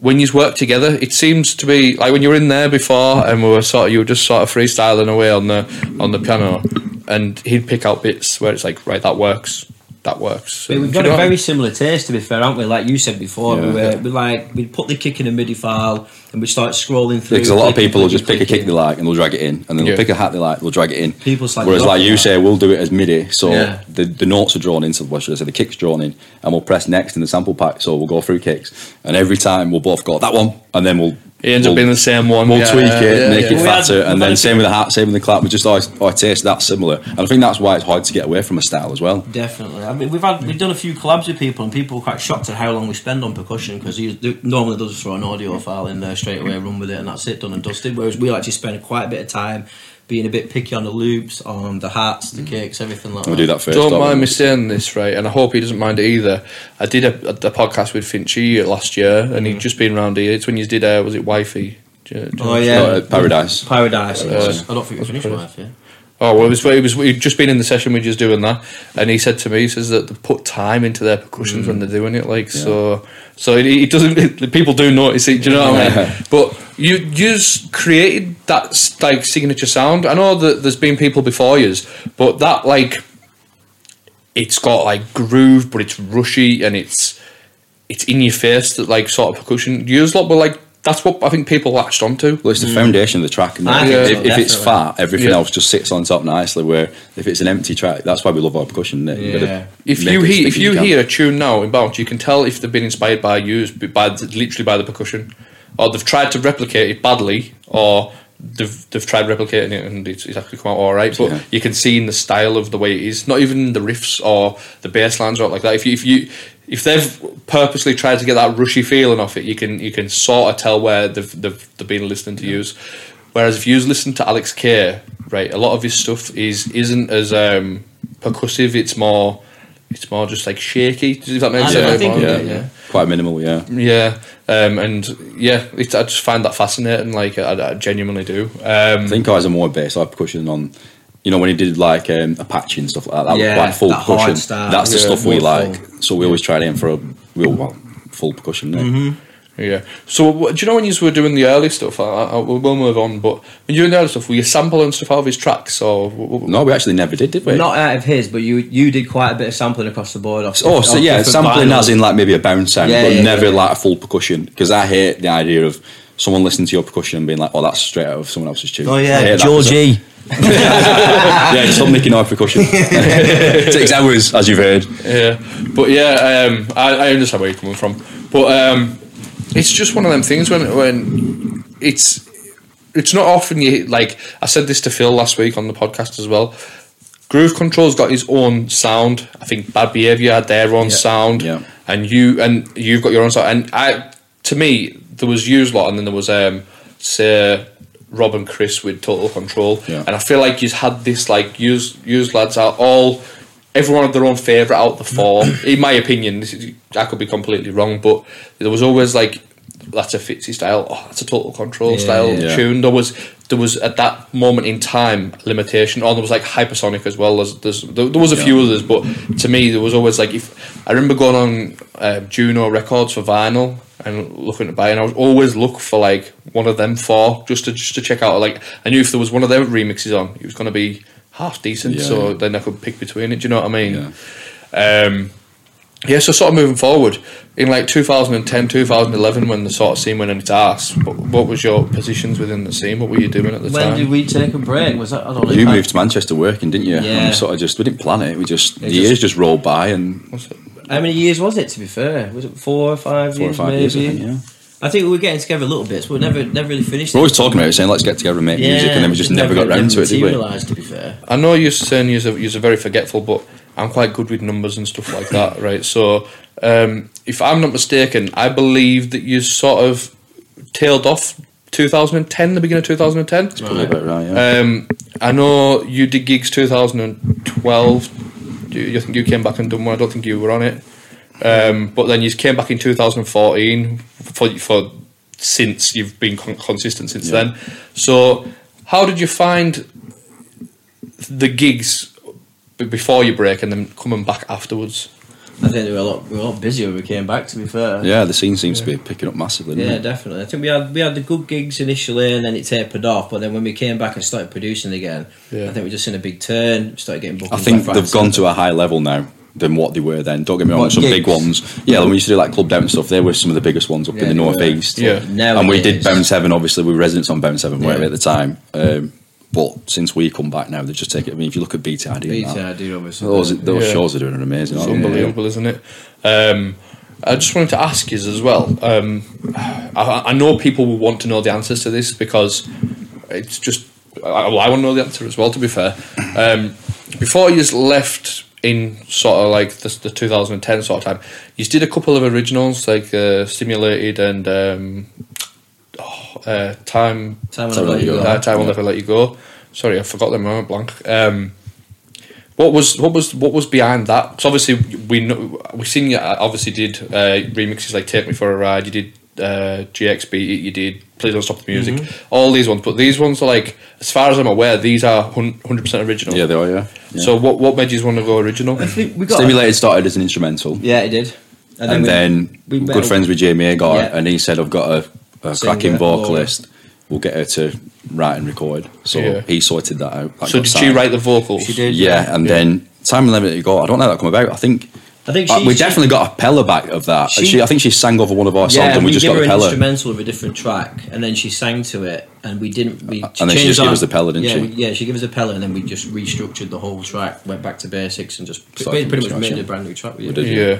when you work together, it seems to be like when you were in there before, and we were sort of you were just sort of freestyling away on the on the piano, and he'd pick out bits where it's like, right, that works. That works. But we've got a very mean? similar taste, to be fair, aren't we? Like you said before, we Yeah. we like we'd put the kick in a MIDI file and we'd start scrolling through. Because a lot of people will just pick a kick clicking. they like and they'll drag it in, and then they'll pick a hat they like, they'll drag it in. People slightly Whereas, off like you that. say, we'll do it as MIDI, so Yeah. the, the notes are drawn in, so what should I say, the kick's drawn in, and we'll press next in the sample pack, so we'll go through kicks, and every time we'll both go, that one, and then we'll. It ends we'll, up being the same one. We'll yeah, tweak it, yeah, make yeah. it We fatter, we've and then same with the hat, same with the clap. We just always, our taste that's similar, and I think that's why it's hard to get away from a style as well. Definitely. I mean, we've had we've done a few collabs with people, and people were quite shocked at how long we spend on percussion because he normally they'll just throw an audio file in there straight away, run with it, and that's it, done and dusted. Whereas we actually spend quite a bit of time being a bit picky on the loops, on the hats, the kicks, everything like We that. do that first. Don't don't mind me saying this, right? And I hope he doesn't mind it either. I did a, a, podcast with Finchy last year, and he'd just been around here. It's when you did, uh, was it Wifey? Do you- do you Oh know- yeah, No, uh, Paradise. Paradise. it was. Uh, I don't think we finished live. Yeah. Oh well, it was. It was. We'd just been in the session. We're just doing that, and he said to me, he says that they put time into their percussions when mm. they're doing it. Like so, so it, it doesn't. It, people do notice it. Do you know what I mean? But you you just created that like signature sound. I know that there's been people before yous, but that like, it's got like groove, but it's rushy and it's it's in your face. That like sort of percussion. You Yours lot were like that's what I think people latched onto. Well, it's the mm. foundation of the track, and I think if, so, if it's fat, everything Yeah. else just sits on top nicely. Where if it's an empty track, that's why we love our percussion. innit? You gotta Yeah. If you hear if as you hear a tune now in bounce, you can tell if they've been inspired by you, by literally by the percussion, or they've tried to replicate it badly, or they've they've tried replicating it and it's, it's actually come out all right. But Yeah. you can see in the style of the way it is, not even the riffs or the bass lines or like that. If you if you if they've purposely tried to get that rushy feeling off it, you can you can sort of tell where they've they've, they've been listening to use. Whereas if you listen to Alex K, right, a lot of his stuff is isn't as um, percussive. It's more it's more just like shaky. Does that make I- sense? I think yeah, yeah, quite minimal. Yeah, yeah, um, and yeah, it's, I just find that fascinating. Like I, I genuinely do. Um, I think ours are more based like percussion on. You know when he did like um, Apache and stuff like that, that Yeah, was like full that hard percussion. style. That's the Yeah, stuff we like. full. So we always try to aim for a real well, full percussion. innit? Mm-hmm. Yeah. So, what, do you know when you were doing the early stuff? I, I, we'll we'll move on, but when you were doing the early stuff, were you sampling stuff out of his tracks, or w- w- No, we actually never did, did we? Not out of his, but you you did quite a bit of sampling across the board. Off Oh, so off yeah, different sampling vinyls. as in like maybe a bounce sound, Yeah, but yeah, never yeah. like a full percussion. Because I hate the idea of someone listening to your percussion and being like, "Oh, that's straight out of someone else's tune." Oh I yeah. Georgie. Yeah, stop nicking our percussion. Takes hours, as you've heard. Yeah, but yeah, um, I, I understand where you're coming from, but um, it's just one of them things when when it's it's not often you like I said this to Phil last week on the podcast as well. Groove Control's got his own sound. I think Bad Behavior had their own sound, yeah. and you and you've got your own sound. And I, to me, there was Hughes lot, and then there was um, say Rob and Chris with Total Control, Yeah. and I feel like you've had this like Hughes Hughes lads are all everyone had their own favourite out the four. In my opinion, this is, I could be completely wrong, but there was always like that's a Fitzy style. Oh, that's a Total Control Yeah, style yeah. tune. There was there was at that moment in time limitation. Or there was like Hypersonic as well. There's, there's there, there was a few others, but to me there was always like if I remember going on uh, Juno Records for vinyl and looking to buy, and I was always look for like one of them four just to just to check out. Like I knew if there was one of their remixes on, it was going to be half decent. Yeah, so yeah. then I could pick between it. Do you know what I mean? Yeah. Um, yeah, so sort of moving forward in like 2010, 2011, when the sort of scene went in its ass. What, what was your positions within the scene? What were you doing at the When time? When did we take a break? Was that I don't know. You moved to Manchester working, didn't you? And Yeah. we sort of just we didn't plan it. We just It the years just- just rolled by and How many years was it? To be fair, was it four or five four or five maybe. years. I think, yeah. I think we were getting together a little bit, but we never never really finished. We're it. always talking about it, saying let's get together and make music, and then we just never, got round to it, did we? to be fair. I know you're saying you're, you're very forgetful, but I'm quite good with numbers and stuff like that, right? So, um, if I'm not mistaken, I believe that you sort of tailed off 2010, the beginning of 2010. Probably about right, yeah. Um, I know you did gigs 2012. You, you think you came back and done one. I don't think you were on it. Um, but then you came back in 2014 for for since you've been con- consistent since Yeah. then. So, how did you find the gigs before your break and then coming back afterwards? I think we were a lot we were a lot busier when we came back. To be fair, yeah, the scene seems to be picking up massively. Yeah, it? definitely. I think we had we had the good gigs initially, and then it tapered off. But then when we came back and started producing again, Yeah. I think we just seen a big turn. Started getting booked. I think they've gone to a high level now than what they were then. Don't get me wrong, What, some big ones. Yeah, when we used to do like Club Down and stuff, they were some of the biggest ones up Yeah, in the they were. northeast. Yeah. and we did Nowadays- Bounce Seven. Obviously, we were residents on Bounce Seven, weren't we, at the time? Um, but since we come back now, they just take it. I mean, if you look at BTID, and BTID that, obviously. those those Yeah. shows are doing an amazing. It's aren't unbelievable, isn't it? Um, I just wanted to ask you as well. Um, I, I know people will want to know the answers to this because it's just. I, well, I want to know the answer as well. To be fair, um, before you just left in sort of like the, the 2010 sort of time, you did a couple of originals like uh, Stimulated and um, oh, uh, Time Time when Time let you go. uh, time will never let you go. Sorry, I forgot the I'm blank. Um, what was what was what was behind that? Because obviously we know we seen you uh, obviously did uh, remixes like "Take Me for a Ride." You did uh, GXB. You did "Please Don't Stop the Music." Mm-hmm. All these ones, but these ones are like, as far as I'm aware, these are hundred percent original. Yeah, they are. Yeah. yeah. So what what made you want to go original? I think we got Stimulated started as an instrumental. Yeah, it did. and we- then we good friends with Jamie Agar, Yeah. and he said, "I've got a, a Singer, cracking Laura. vocalist. We'll get her to write and record." So Yeah. he sorted that out. That So got did she signed. write the vocals? She did. Yeah, and then time and limit to go. I don't know how that come about. I think. I think uh, she, we she- definitely got a Pella back of that. She- She, I think she sang over one of our songs, Yeah, and we, we just gave got her the an Pella. instrumental of a different track, and then she sang to it, and we didn't. We Uh, and then she changed just gave our- us the Pella, didn't yeah, she? we- yeah, she gave us a Pella, and then we just restructured the whole track, went back to basics, and just Started pretty, from pretty much scratch, made yeah. a brand new track. With We it. did. Yeah.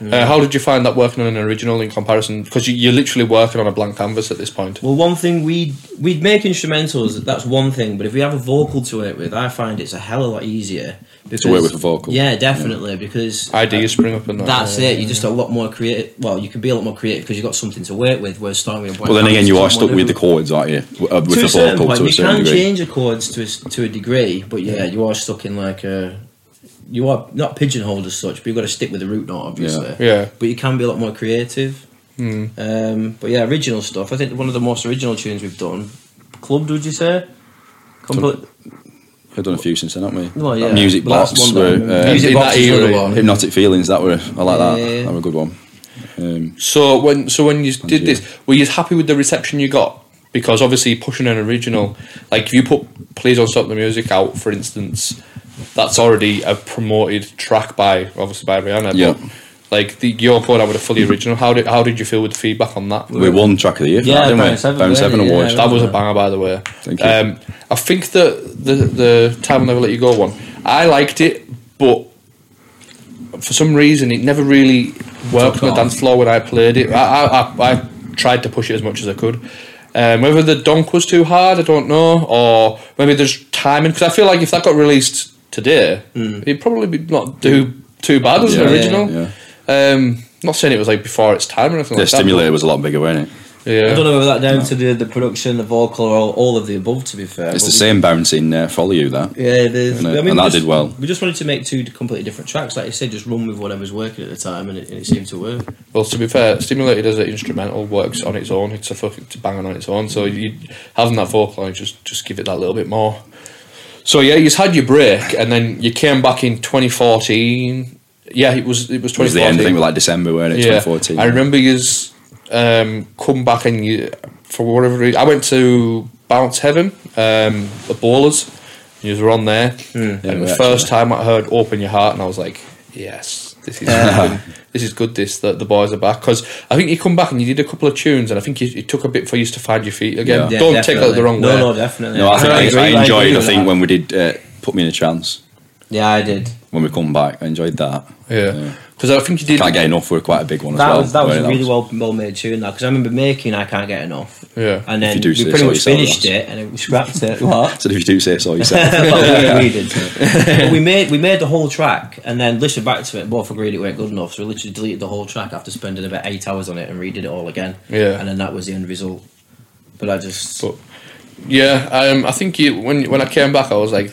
Uh, how did you find that working on an original in comparison? Because you, you're literally working on a blank canvas at this point. Well, one thing we we'd make instrumentals. That's one thing, but if we have a vocal to work with, I find it's a hell of a lot easier. Because, work with a vocal. Yeah, definitely. Because Ideas spring up and that. That's it. You're just a lot more creative. Well, you can be a lot more creative because you've got something to work with. Whereas starting with a blank Well, then again, you are stuck with the chords, aren't you? W- uh, With to the a certain vocal point, to a you can degree. change the chords to a, s- to a degree, but yeah, you are stuck in like a. You are not pigeonholed as such, but you've got to stick with the root note, obviously. Yeah. yeah. But you can be a lot more creative. Hmm. Um, but yeah, original stuff. I think one of the most original tunes we've done. Club, would you say? Complete. We've done a few since then, haven't we? Well, yeah. That Music But that's Box, one were, uh, Music in Box that is another era, one. Hypnotic Feelings. That were I like that. Yeah. That were a good one. Um, So when so when you did you. this, were you happy with the reception you got? Because obviously pushing an original, like if you put "Please Don't Stop the Music" out, for instance, that's already a promoted track by obviously by Rihanna. Yeah. But like the, you're going out with a fully original. How did how did you feel with the feedback on that? we won track of the year. For Yeah, that, didn't we? Seven, Bounce Seven really, Awards. yeah. That was a banger, by the way. Thank you. Um, I think that the the time will never let you go one. I liked it, but for some reason it never really worked on the dance floor when I played it. I, I, I, I tried to push it as much as I could. Um, whether the donk was too hard, I don't know, or maybe there's timing. Because I feel like if that got released today, it'd probably be not do too bad as an Hmm. Yeah, original. yeah. Um, not saying it was like before its time or anything The like stimulator was a lot bigger, wasn't it? Yeah. I don't know whether that down to the, the production, the vocal, or all, all of the above. To be fair, It's the we- same bounce in uh, Follow You, that. Yeah, the, I mean, And that just, did well. We just wanted to make two completely different tracks. Like you said, just run with whatever's working at the time, and it, and it seemed to work. Well, to be fair, stimulated as an instrumental works on its own. It's a fucking it's a banging on its own. So you having that vocal line just just give it that little bit more. So yeah, you had your break, and then you came back in 2014. Yeah, it was it was It was the end, I think, with like December, weren't it? yeah, 2014. I remember you um, come back and you for whatever reason. I went to Bounce Heaven, um, the Bowlers. You were on there, Yeah, and we the actually- first time I heard "Open Your Heart," and I was like, "Yes, this is good. this is good. This that the boys are back." Because I think you come back and you did a couple of tunes, and I think you, it took a bit for you to find your feet again. Yeah. Don't take that the wrong no, way. No, no, definitely. No, I think I, agree, I enjoyed. agree I think that. when we did uh, "Put Me in a Trance" yeah, I did. when we come back, I enjoyed that. Yeah, because I think you did. Can't get enough. We're quite a big one as That well. was that was a weren't it? really well well made tune. That because I remember making I can't get enough. Yeah. and then you do we pretty so much finished it, and then we scrapped it. What? So if you do say so yourself. Well, we, we did. but we made we made the whole track and then listened back to it. and Both agreed it weren't good enough, so we literally deleted the whole track after spending about eight hours on it and redid it all again. Yeah. and then that was the end result. But I just But yeah, um, I think you when when I came back, I was like,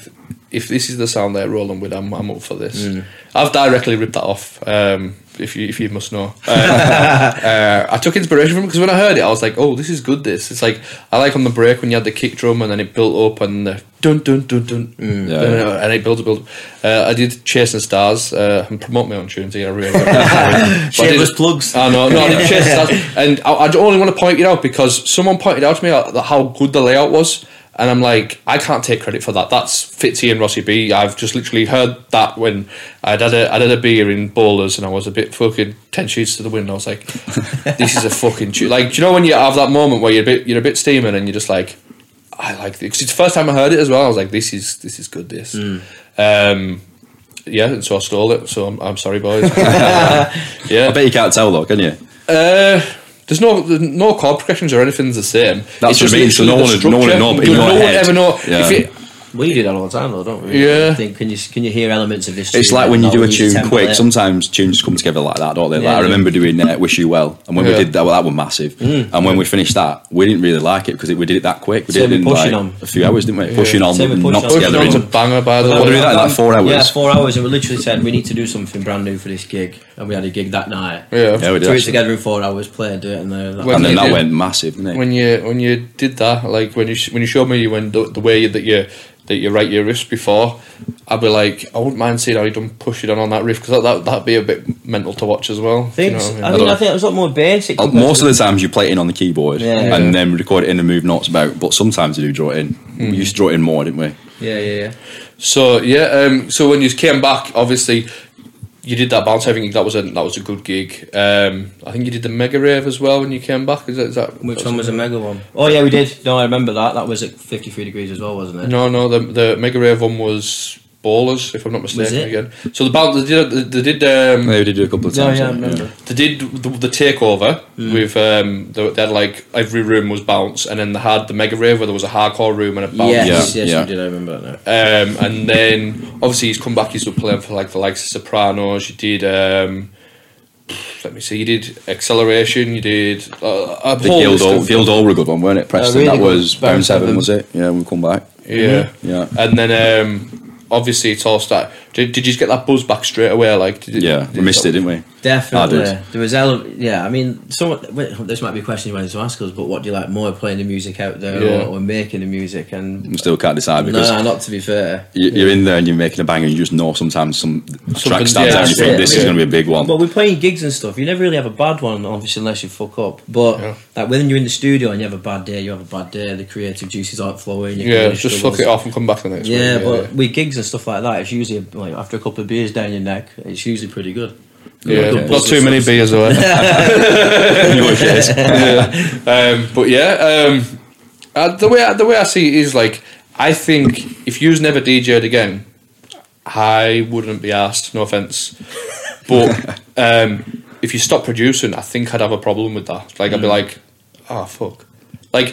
if this is the sound they're rolling with, I'm, I'm up for this. Mm. I've directly ripped that off. Um, if you if you must know, uh, uh, I took inspiration from because when I heard it, I was like, oh, this is good. This it's like I like on the break when you had the kick drum and then it built up and the dun dun dun dun, Mm. Yeah. dun, and it builds up. Uh, I did Chasing Stars uh, and promote my own tunes here. I really shameless plugs. I know, no, no, Chasing Stars. And I, I only want to point it out because someone pointed out to me how good the layout was. And I'm like, I can't take credit for that. That's Fitzy and Rossy B. I've just literally heard that when I'd had a, I'd had a beer in Bowlers and I was a bit fucking 10 sheets to the wind. I was like, this is a fucking tune. Like, do you know when you have that moment where you're a bit, you're a bit steaming and you're just like, I like this. 'Cause it's the first time I heard it as well. I was like, this is, this is good, this. Um, yeah, and so I stole it. So I'm, I'm sorry, boys. yeah. I bet you can't tell though, can you? Uh, there's no there's no chord progressions or anything's the same. That's It's what I mean, so no one no one would structure. in You- no one ever know. Yeah. If it, We do that all the time, though, don't we? Yeah. Think, can you can you hear elements of this? It's like when you do a tune template? quick. Sometimes tunes come together like that, don't they? Like Yeah, I yeah. remember doing uh, "Wish You Well," and when Yeah. we did that, well, that was massive. And when we finished that, we didn't really like it because we did it that quick. We Same did it in Pushing like On. a few hours, didn't we? Pushing on, Same with Pushing not On. together. Pushing In, a banger by the way. did we do that in like four hours? Yeah, four hours, and we literally said we need to do something brand new for this gig, and we had a gig that night. Yeah. Yeah, we did. Threw it together in four hours, played it, and then And then that went massive, didn't it? when you when you did that, like when you when you showed me when the, the way that you that you write your riffs before, I'd be like, I wouldn't mind seeing how you done push it on on that riff because that, that that'd be a bit mental to watch as well. if you know Thanks. what I I mean, mean? I think it was a lot more basic. Uh, Most of the times you play it in on the keyboard Yeah. and Yeah. then record it in and move notes about, but sometimes you do draw it in. Hmm. We used to draw it in more, didn't we? Yeah, yeah, yeah. So yeah, um, so when you came back, obviously you did that bounce having that was a that was a good gig. Um, I think you did the mega rave as well when you came back. Is that, is that Which one was a mega one? Oh yeah, we did. No, I remember that. That was at fifty-three degrees as well, wasn't it? No, no, the the mega rave one was Bowlers, if I'm not mistaken. Again, so the bounce they did they did um, Yeah, we did do a couple of No, times. yeah, I didn't remember. they did the, the takeover with um they, they had like every room was bounce and then they had the mega rave where there was a hardcore room and a bounce. Yes, Yeah, yes, yeah. did. I remember that now. Um, and then obviously he's come back. He's been playing for like the likes of Sopranos. You did. Um, let me see. You did Acceleration. You did uh, a The whole Guild list Hall, of- Guild Hall were a good one, weren't it? Preston, really that was Bounce Seven, Heaven, Heaven. was it? Yeah, we come back. Yeah, Yeah. And then um, obviously it's all start. Did, did you just get that buzz back straight away? Like, did, Yeah, did we missed it, didn't we? Definitely. I did. There was ele- yeah. I mean, some wait, this might be a question you wanted to ask us, but what do you like more, playing the music out there Yeah. or, or making the music? And We still can't decide no, because no, not to be fair. you- you're in there and you're making a bang and you just know sometimes some track stands yeah, out and you think it. this is going to be a big one. Well, we're playing gigs and stuff. You never really have a bad one, obviously, unless you fuck up. But Yeah. like when you're in the studio and you have a bad day, you have a bad day. The creative juices aren't flowing. Yeah, creative just struggles. fuck it off and come back the next Yeah, week. but with gigs and stuff like that, it's usually like after a couple of beers down your neck, it's usually pretty good. yeah, Good not too many beers though. Case. um, but yeah, um, uh, the way I, the way I see it is like I think if you never DJ'd again, I wouldn't be asked. No offense, but um, if you stop producing, I think I'd have a problem with that. Like I'd be like, oh fuck, like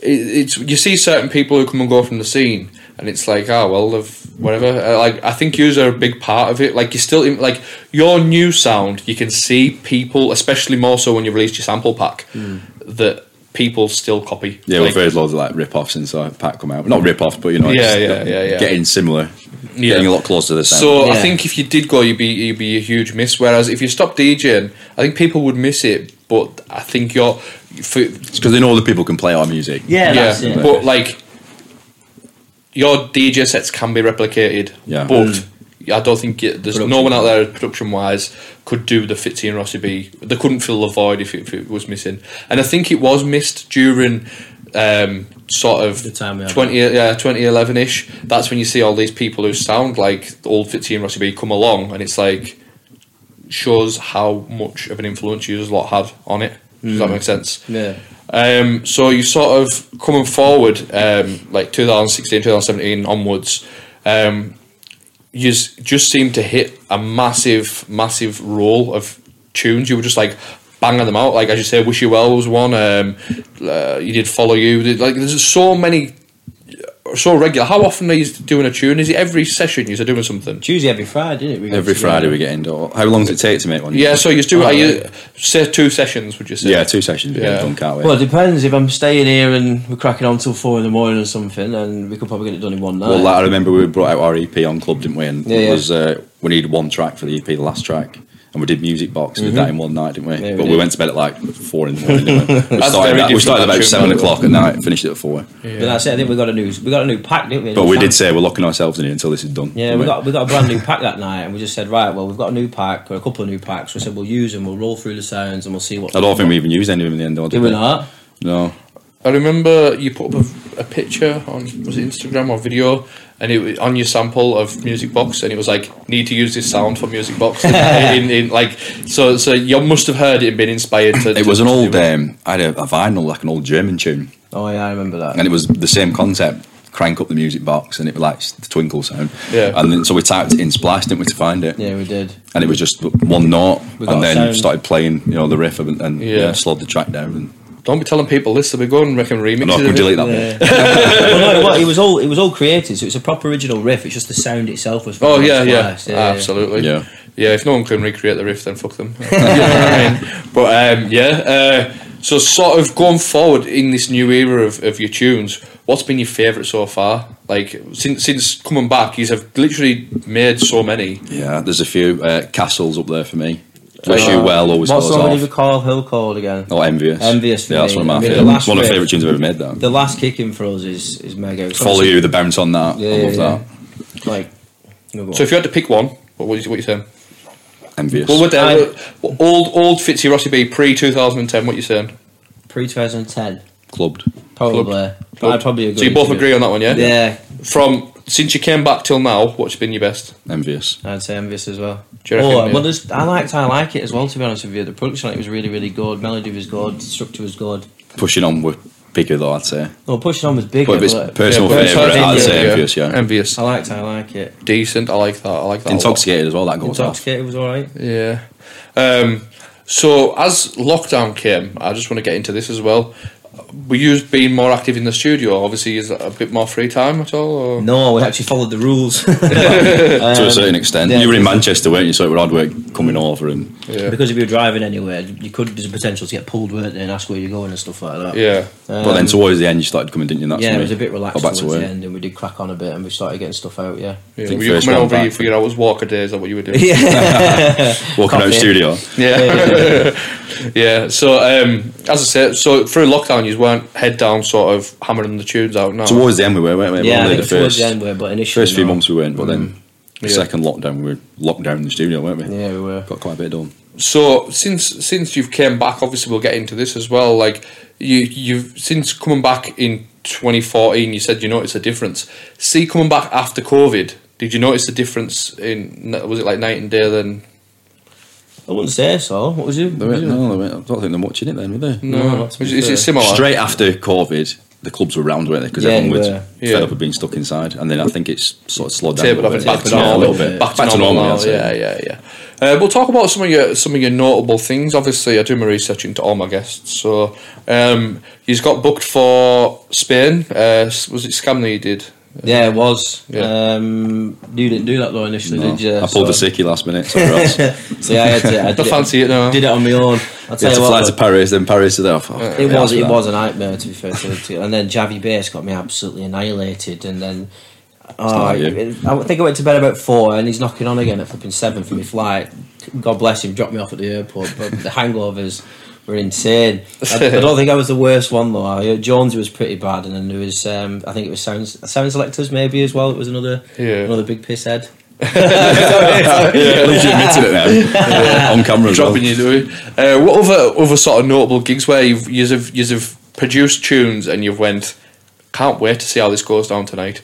it, it's you see certain people who come and go from the scene. And it's like, oh well, they've whatever. Uh, like, I think yous are a big part of it. Like, you still in, like your new sound. You can see people, especially more so when you released your sample pack, that people still copy. Yeah, like, we've heard loads of like rip offs since our pack come out. Not rip offs, but you know, Yeah, yeah, yeah, yeah. getting similar, Yeah. getting a lot closer to the sound. So I think if you did go, you'd be you'd be a huge miss. Whereas if you stop DJing, I think people would miss it. But I think you're, because they know other people can play our music. Yeah, yeah, that's it. but like your DJ sets can be replicated. Yeah. but I don't think it, there's no one out there production wise could do the Fitzy and Rossy B. They couldn't fill the void if it, if it was missing, and I think it was missed during. Um, sort of The time we 20 yeah 2011 ish that's when you see all these people who sound like old Fitzy and Rossy B come along and it's like shows how much of an influence you lot had on it does that make sense yeah. Um, so you sort of coming forward, um, like 2016, 2017 onwards, um, you just seemed to hit a massive, massive roll of tunes. You were just like banging them out. Like as you say, "Wish You Well" was one. Um, uh, you did "Follow You." Like there's so many, so regular. How often are you doing a tune? Is it every session you're doing something? Tuesday every Friday, didn't it? We Every together. Friday we get into. How long does it take to make one? Yeah. So you do. Oh, are you right. say two sessions? Would you say? yeah, two sessions we Yeah. get done, can't we? Well, it depends. If I'm staying here and we're cracking on till four in the morning or something, and we could probably get it done in one night. Well, like, I remember we brought out our EP on Club, didn't we? And Yeah, it yeah. was uh, we needed one track for the EP, the last track, and we did Music Box. We did that in one night, didn't we? Mm-hmm. Yeah, but we did. went to bed at like four in the morning. We? we started, very about, we started about seven by o'clock at night, finished it at four. but that's it. I think we got a new we got a new pack, didn't we? But we New did pack. say we're locking ourselves in here until this is done. Yeah, we got we got a brand new pack that night, and we just said, right, well, we've got a new pack or a couple of new packs. We said we'll use them, we'll roll through the sounds, and we'll see what. I don't think we even used any of them in the end. though, did Did we not? No. I remember you put up a picture on was it Instagram or video, and it was on your sample of Music Box, and it was like need to use this sound for Music Box. in, in, in, like so, so you must have heard it and been inspired to. It to- was an old. Um, I had a, a vinyl, like an old German tune, Oh yeah, I remember that. and it was the same concept. Crank up the music box, and it was like the twinkle sound. Yeah. And then so we typed it in Splice, didn't we, to find it? yeah, we did. And it was just one note, and then sound. started playing, you know, the riff, and, and Yeah. yeah. slowed the track down. And Don't be telling people this. They'll be going and making remixes. no, I of could it. delete that. Yeah. well, no, it, was, it was all it was all created, so it's a proper original riff. It's just the sound itself was. Oh from yeah, yeah, Splice. absolutely. Yeah. yeah. If no one can recreate the riff, then fuck them. you know what I mean? But um, yeah, uh, so sort of going forward in this new era of, of your tunes, what's been your favourite so far? Like since since coming back, you have literally made so many. Yeah, there's a few uh, castles up there for me. Wish Uh, you well always What goes song did off. we call Hill called again? Oh, envious. Envious for yeah, that's me. one of my I mean, the favorite. last One of my the favorite tunes I've ever made. Though. The last kicking for us is is mega. Follow you, the bounce on that. Yeah, I love yeah, that. Like, no, So if you had to pick one, what was what you saying? Envious. Well, with the I- old old Fitzy Rossy B pre two thousand and ten, what you saying? pre 2010, Klubbed. probably. But I'd probably agree. So you both to it. agree on that one, yeah? Yeah, From since you came back till now, what's been your best? Envious. I'd say envious as well. Do you oh, well, there's, I liked I like it as well. To be honest with you, the production on it was really really good. Melody was good. Structure was good. Pushing on were bigger though, I'd say. No, pushing on was bigger. But if it's but personal Yeah, favourite, I'd say favourite, envious, yeah. Envious. I liked I like it. Decent. I like that. I like that. a lot. Intoxicated as well, that goes off. Intoxicated was alright. Yeah. Um, so as lockdown came, I just want to get into this as well. Were you being more active in the studio? Obviously, is that a bit more free time at all? Or? No, we actually followed the rules. to a certain extent. yeah, you were in Manchester, weren't you? So it was hard work coming over and Yeah. because if you were driving anywhere, you could. There's a potential to get pulled, weren't there, and ask where you're going and stuff like that. Yeah. but then Um, towards the end you started coming, didn't you? That's yeah, it was a bit relaxed back towards to the end, and we did crack on a bit, and we started getting stuff out. Yeah. yeah. think Were you coming over back- you for your hours walker days? Is that what you were doing? Yeah. Walking out Coffee. studio. Yeah. yeah. So, um, as I said, so through lockdown, you weren't head down, sort of hammering the tunes out. No. Towards the end we were, weren't we? yeah, I Only think the towards first, the end, we were, but initially, first few no. months we weren't, but then mm. the Yeah. second lockdown we were locked down in the studio, weren't we? Yeah, we were. Got quite a bit done. So since since you've came back, obviously we'll get into this as well. Like you you've since coming back in 2014, you said you noticed a difference. See, coming back after COVID, did you notice a difference in? Was it like night and day then? I wouldn't say so. What was it? They weren't, no, they weren't, I don't think they're watching it then, were they? No, not to be is, is it similar? Straight after COVID, the clubs were round, weren't they? Because Yeah, everyone was were. fed Yeah. up of being stuck inside, and then I think it's sort of slowed down. Tapered a off little bit. back to Yeah, normal. a little bit. Back, Back, to normal. now, Yeah, yeah, yeah. Uh, we'll talk about some of your some of your notable things. Obviously, I do my research into all my guests. So, um, he's got booked for Spain. Uh, was it Scam that you did? Yeah, it was. Yeah. Um, you didn't do that though initially, No, did you? I pulled a So- sickie last minute. So yeah, I had to. I did Don't fancy it now. Did it on my own. You had you to what. fly to Paris, then Paris to there. Oh, It yeah, was it that. was a nightmare to be fair to, and then Javi Bass got me absolutely annihilated and then oh, I. I think I went to bed about four and he's knocking on again at flipping seven for my flight. God bless him, dropped me off at the airport. But the hangovers were insane. I, I don't think I was the worst one though. I heard Jonesy was pretty bad, and then there was um, I think it was sound sound selectors maybe as well. It was another Yeah. another big piss head. At least you admitted it now. On camera as well. dropping you, Louis. Uh, what other other sort of notable gigs where you've you've have, you've produced tunes and you've went, can't wait to see how this goes down tonight.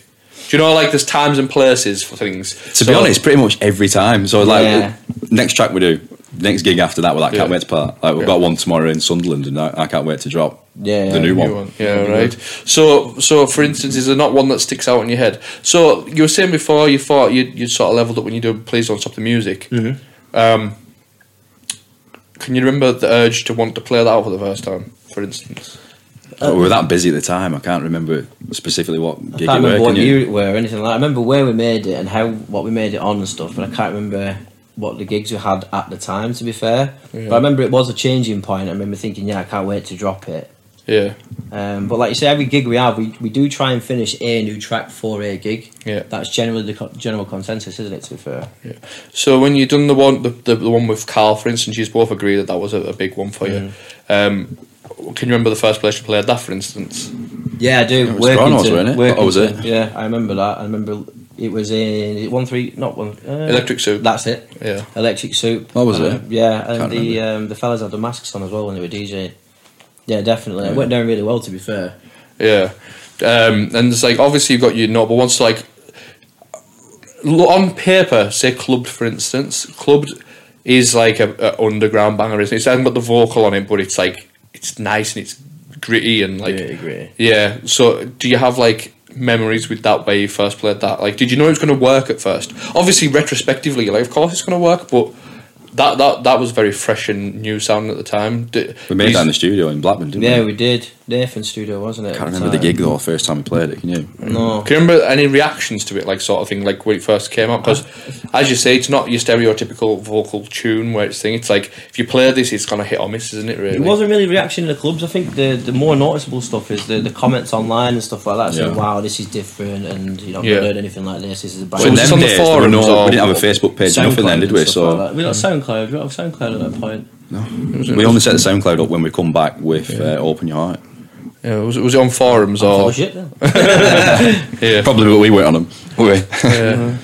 Do you know like there's times and places for things? To be honest, pretty much every time. So like Yeah. next track we do, next gig after that, we're like, can't Yeah. wait to part. Like we've Yeah. got one tomorrow in Sunderland, and I, I can't wait to drop Yeah, the yeah. new New one. one. Yeah, right. So, so for instance, is there not one that sticks out in your head? So you were saying before you thought you you sort of leveled up when you do "Please Don't Stop the Music." Mm-hmm. Um, can you remember the urge to want to play that out for the first time? For instance, But we were that busy at the time. I can't remember specifically what I gig can't it were. remember what you? year it were or anything like that. I remember where we made it and how what we made it on and stuff, but I can't remember what the gigs we had at the time. To be fair, but I remember it was a changing point. I remember thinking, yeah, I can't wait to drop it. yeah, Um, but like you say, every gig we have, we, we do try and finish a new track for a gig. Yeah. that's generally the co- general consensus, isn't it? To be fair, Yeah. So when you done the one, the, the, the one with Carl, for instance, you both agree that that was a, a big one for you. Um, can you remember the first place you played that, for instance? yeah, I do. It was Kronos, wasn't it? Oh, was it? Workington. Yeah, I remember that. I remember it was in one three, not one. Uh, Electric Soup. That's it. Yeah. Electric Soup. Oh, was Uh, it? Yeah, and Can't the um, the fellas had the masks on as well when they were DJing. Yeah, definitely. It went down really well, to be fair. Yeah. Um, and it's like obviously you've got your notable ones. So like on paper, say Klubbed for instance, Klubbed is like a, a underground banger, isn't it? It hasn't got the vocal on it, but it's like it's nice and it's gritty and like Gritty, gritty. yeah. So do you have like memories with that way you first played that? Like, did you know it was going to work at first? Obviously, retrospectively, you're like, of course it's going to work, but. That, that that was very fresh and new sound at the time. D- We made these- that in the studio in Blackburn, didn't Yeah, we? we did. Nathan Studio, wasn't it? Can't remember the time? gig though. First time we played it, can you? No. Can you remember any reactions to it, like sort of thing, like when it first came out? Because, as you say, it's not your stereotypical vocal tune where it's thing. It's like if you play this, it's gonna hit or miss, isn't it? Really? It wasn't really reaction in the clubs. I think the the more noticeable stuff is the, the comments online and stuff like that. Saying, Yeah. "Wow, this is different," and you know, I've Yeah. heard anything like this. This is a brand So in was them on the days, there were forums no, we didn't have a Facebook page, nothing then, SoundCloud did we? So like we got SoundCloud. We got SoundCloud at that point. No, we only set the SoundCloud up when we come back with uh, Open Your Heart. Yeah, was it was it on forums Oh or shit! Then. yeah? Probably, but we went on them. we? yeah.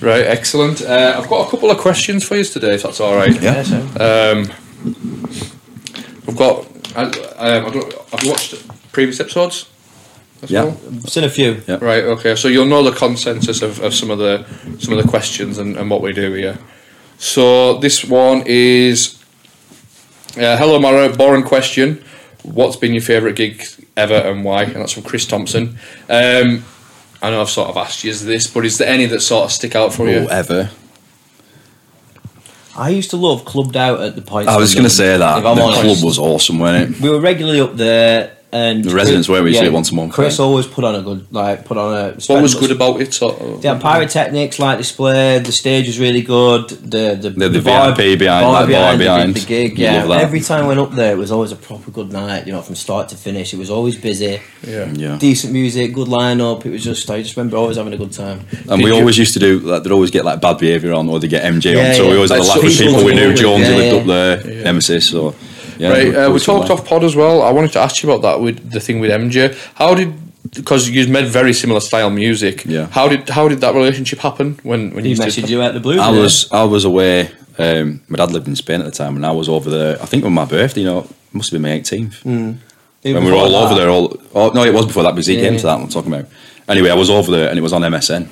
Right, excellent. Uh, I've got a couple of questions for you today, if that's all right. Yeah. so. Um, we've got. I, um, I don't, have watched previous episodes? as Yeah. well? I've seen a few. Yeah. Right. Okay. So you'll know the consensus of, of some of the some of the questions and, and what we do here. So this one is, uh, hello Mara, boring question. What's been your favourite gig ever and why? And that's from Chris Thompson. Um, I know I've sort of asked you this, but is there any that sort of stick out for you? Oh, ever. I used to love clubbed out at the point. I was going to say that. If I'm the honest. club was awesome, wasn't it? We were regularly up there, and The residents were, we used to do it once a month, Chris right? always put on a good, like, put on a. What was good about it? Sort of? They pyrotechnics, light display. The stage was really good. The the, The- the vibe- VIP behind, vibe like, bar behind, the- behind. the, gig. You Yeah, every time I went up there, it was always a proper good night. You know, from start to finish, it was always busy. Yeah. Yeah. Decent music, good lineup. It was just I just remember always having a good time. And Did we you- always used to do like they'd always get like bad behaviour on or they get MJ Yeah, on. So we always had a Like, lot of people we knew. Jones yeah, lived yeah. up there, Nemesis. So yeah, right. it Uh, we talked off pod as well. I wanted to ask you about that with the thing with MJ. How did because you made very similar style music. Yeah. How did how did that relationship happen when when He you used messaged you at the blue? I yeah? was I was away. Um, my dad lived in Spain at the time, and I was over there. I think on my birthday. You know, it must have been my 18th. Even when we were all that. over there. All oh, no, it was before that because he Yeah, came yeah. to that. one I'm talking about. Anyway, I was over there, and it was on MSN.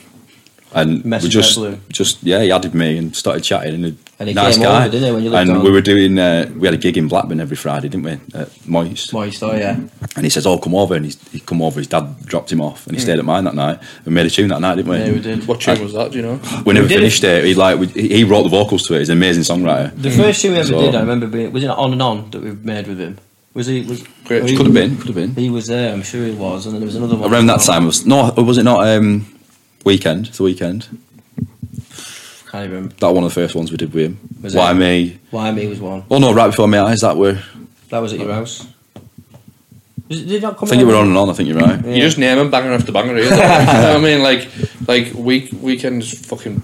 And Message we just, Blue. just yeah, he added me and started chatting. And, And he nice came guy. over, didn't he, when you and on- we were doing. Uh, we had a gig in Blackburn every Friday, didn't we? At Moist. Moist, oh yeah. And he says, "Oh, come over." And he's, he come over. His dad dropped him off, and he stayed at mine that night. and made a tune that night, didn't we? Yeah, we did. what tune was that? Do you know? We never We finished it. He like we, he wrote the vocals to it. He's an amazing songwriter. The first tune we ever So- did, I remember being was it on and on that we made with him. Was he? Was Great. he- Could have been. Could have been. He was there. I'm sure he was, and then there was another one Around that time was no. Was it not? Um, weekend. The weekend. Can't even remember. That one of the first ones we did with him. Was Why it? me? Why me was one. Oh no, right before my eyes. That were. That was at your house. Was it, did it not come I think you were on and on. I think you're right. Yeah. You just name them banger after banger. Here, you know what I mean, like like week weekend's fucking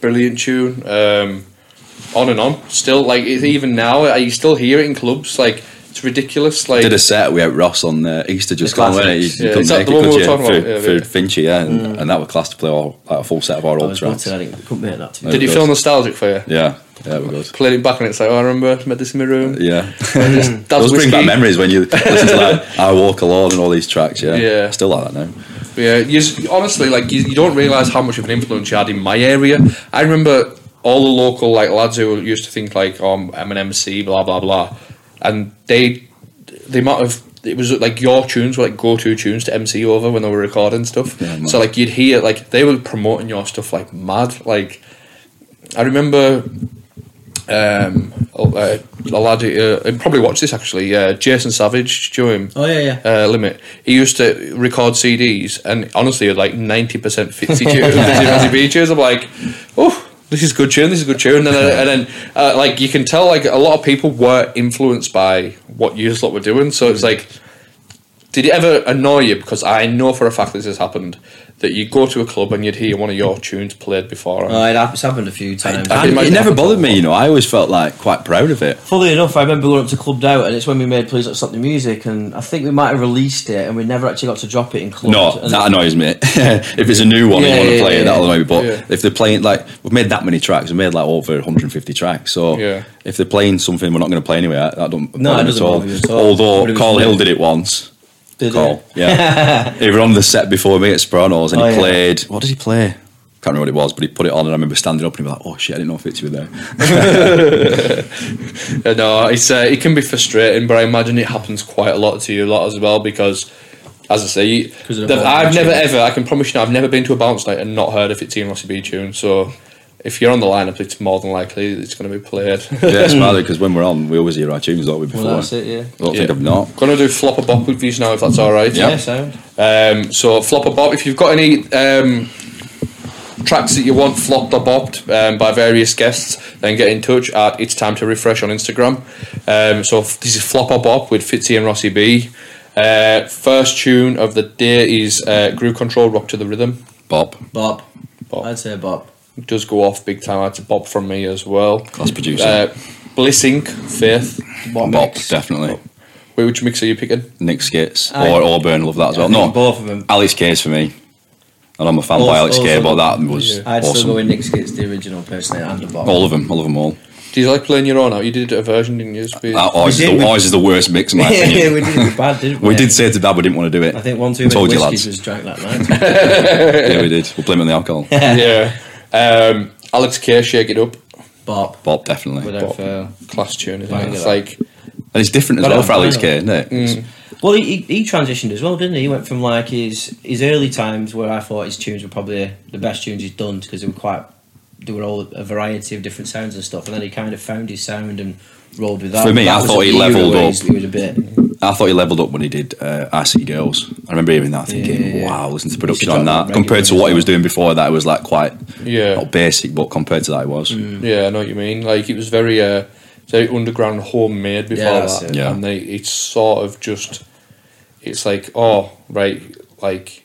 brilliant tune. Um, on and on. Still like it's even now. You still hear it in clubs. Like it's ridiculous. Like Did a set we had Ross on uh, Easter just The gone, wasn't it? You, you Yeah, is that the one we could were you? talking for, about? Yeah, for yeah. Finchy, yeah, and, and that was class to play all, like, a full set of our old tracks. I didn't, couldn't make that. Did you feel nostalgic for you? Yeah, yeah, we good. Played it back and it's like, oh, I remember I made this in my room. Yeah, That's those bring back memories when you listen to like "I Walk Alone" and all these tracks. Yeah, Yeah. still like that now. Yeah, you just, honestly, like you, you don't realize how much of an influence you had in my area. I remember all the local like lads who used to think like, "Oh, I'm an MC," blah blah blah, and they, they might have it was like your tunes were like go-to tunes to MC over when they were recording stuff. Yeah, so like you'd hear like they were promoting your stuff like mad. Like I remember. Um, uh, a lad, who, uh, probably watched this actually. Uh, Jason Savage, do you know him? Oh yeah, yeah. uh, limit. He used to record CDs, and honestly, like ninety percent Fitzy tunes, Fitzy B tunes. I'm like, oh, this is good tune. This is good tune. And then, and then uh, like you can tell, like a lot of people were influenced by what you lot were doing. So it's like, did it ever annoy you? Because I know for a fact this has happened. That you go to a club and you'd hear one of your tunes played before. Oh, it hap- it's happened a few times. I I, can it never bothered me, you know. I always felt like quite proud of it. Funnily enough, I remember going up to Clubbed Out, and it's when we made Please Don't Stop the Music, and I think we might have released it, and we never actually got to drop it in Clubbed. No, and that annoys me. if it's a new one Yeah, and you want to yeah, play yeah, it, that'll yeah. annoy me. But Yeah. if they're playing like we've made that many tracks, we've made like over 150 tracks. So Yeah. if they're playing something we're not going to play anyway, that, that don't No, bother it me doesn't at all. bother you at all. Although But Carl. Hill did it once. Did Call. he? Yeah. he was on the set before me at Sopranos and Oh, he yeah. played. What did he play? Can't remember what it was, but he put it on and I remember standing up and he was like, "Oh shit, I didn't know Fitzy were there." Uh, no, it's uh, it can be frustrating, but I imagine it happens quite a lot to you a lot as well because, as I say, you- 'Cause of the- the I've never ever. I can promise you, now, I've never been to a bounce night and not heard a Fitzy and Rossy B tune. So, if you're on the lineup, it's more than likely it's going to be played. yeah, it's mad because when we're on, we always hear our tunes, don't we? Before, Well, that's it. Yeah. I don't think I've not. Gonna do flop a bop with these now, if that's all right. Yeah. Yeah. Sound. Um, so flop or bop. If you've got any um, tracks that you want flopped or bopped um, by various guests, then get in touch at It's Time to Riffresh on Instagram. Um, so f- this is flop or bop with Fitzy and Rossy B. Uh, first tune of the day is uh, Groove Control Rock to the Rhythm. Bob, Bob. Bob. I'd say Bob. It does go off big time. That's a bop from me as well. class producer. Uh, Bliss Inc. Faith. Bob. Bob, mix. definitely. Wait, which mix are you picking? Nick Skitz Aye. or Auburn, love that as well. I No, both of them. Alex K's for me. And I'm a fan by Alex K, also but that was Yeah. I'd still awesome. go with Nick Skitz, the original personally, and the Bob. All of them, all of them all. Do you like playing your own out? You did a version, didn't you? Speed? Uh, ours, is did, the, ours is the worst mix in my yeah, we did it bad, didn't we? we did say to Dad we didn't want to do it. I think one too many Told you, whiskies lads. was drank that night. yeah, we did. We'll blame it on the alcohol. yeah. Um, Alex K, Shake It Up. Bob. Bob, definitely. Without Bob. fail. Class tune, isn't Banger it? It's that. like, And it's different as Got well for Alex vinyl. K, isn't it? It's- Well, he, he, he transitioned as well, didn't he? He went from like his his early times where I thought his tunes were probably the best tunes he's done because they were quite they were all a variety of different sounds and stuff, and then he kind of found his sound and rolled with that. For me, That I thought he levelled where up. He was a bit. I thought he levelled up when he did uh, I See Girls. I remember hearing that thinking, Yeah, yeah, yeah. wow, listen to He production on that. that Compared to what he was doing before that, it was like quite yeah. not basic, but compared to that, it was. Mm. Yeah, I know what you mean. Like, it was very, uh, very underground, homemade before Yeah, that. it. Yeah. And they, it's sort of just, it's like, oh, right, like,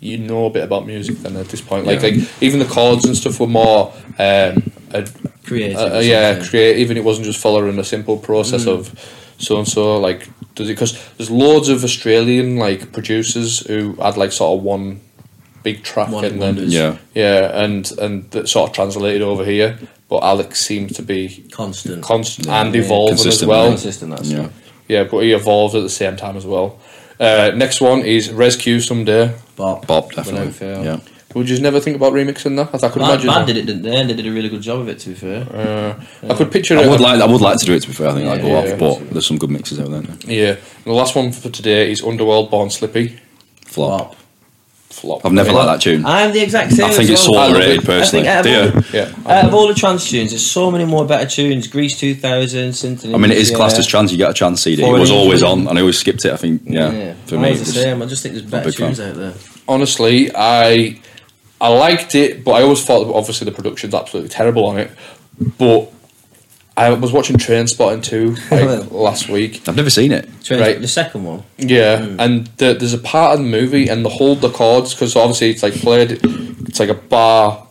you know a bit about music then at this point. Like, Yeah. like even the chords and stuff were more, um, ad- Creative. uh, or yeah, something. creative, and it wasn't just following a simple process Mm. of so and so. Like, does it? Because there's loads of Australian like producers who had like sort of one big track One and then wonders. Yeah. yeah, and and that sort of translated over here. But Alex seems to be constant. constant Yeah. and Yeah. evolving as well. consistent. That's Yeah. Yeah, but he evolved at the same time as well. Uh, next one is Rescue Someday. Bob. Bob, definitely. Yeah. Would you never think about remixing that? I could Bad, imagine. Bad did it, didn't they? And they did a really good job of it. To be fair. Uh, I could picture I it. would like I would like to do it to be fair, I think I'd go Yeah, off, yeah. but there's some good mixes out there. Yeah. The last one for today is Underworld Born Slippy. Flop. Bob. Flop. I've never liked that tune. I'm the exact same. I think it's well. so I love overrated personally. I think Do out you? of Yeah. Out of all the trance tunes, there's so many more better tunes. Greece 2000, Symphony. I mean, it is yeah. classed as trans. You get a trance CD. It was always on, and I always skipped it. I think, yeah, Yeah, for I me, was the same. I just think there's better tunes out there. honestly, I I liked it, but I always thought obviously the production's absolutely terrible on it. But I was watching Trainspotting 2 like last week. I've never seen it. Train, Right. The second one. Yeah, hmm. and the, there's a part of the movie and the hold the chords because obviously it's like played, it's like a bar,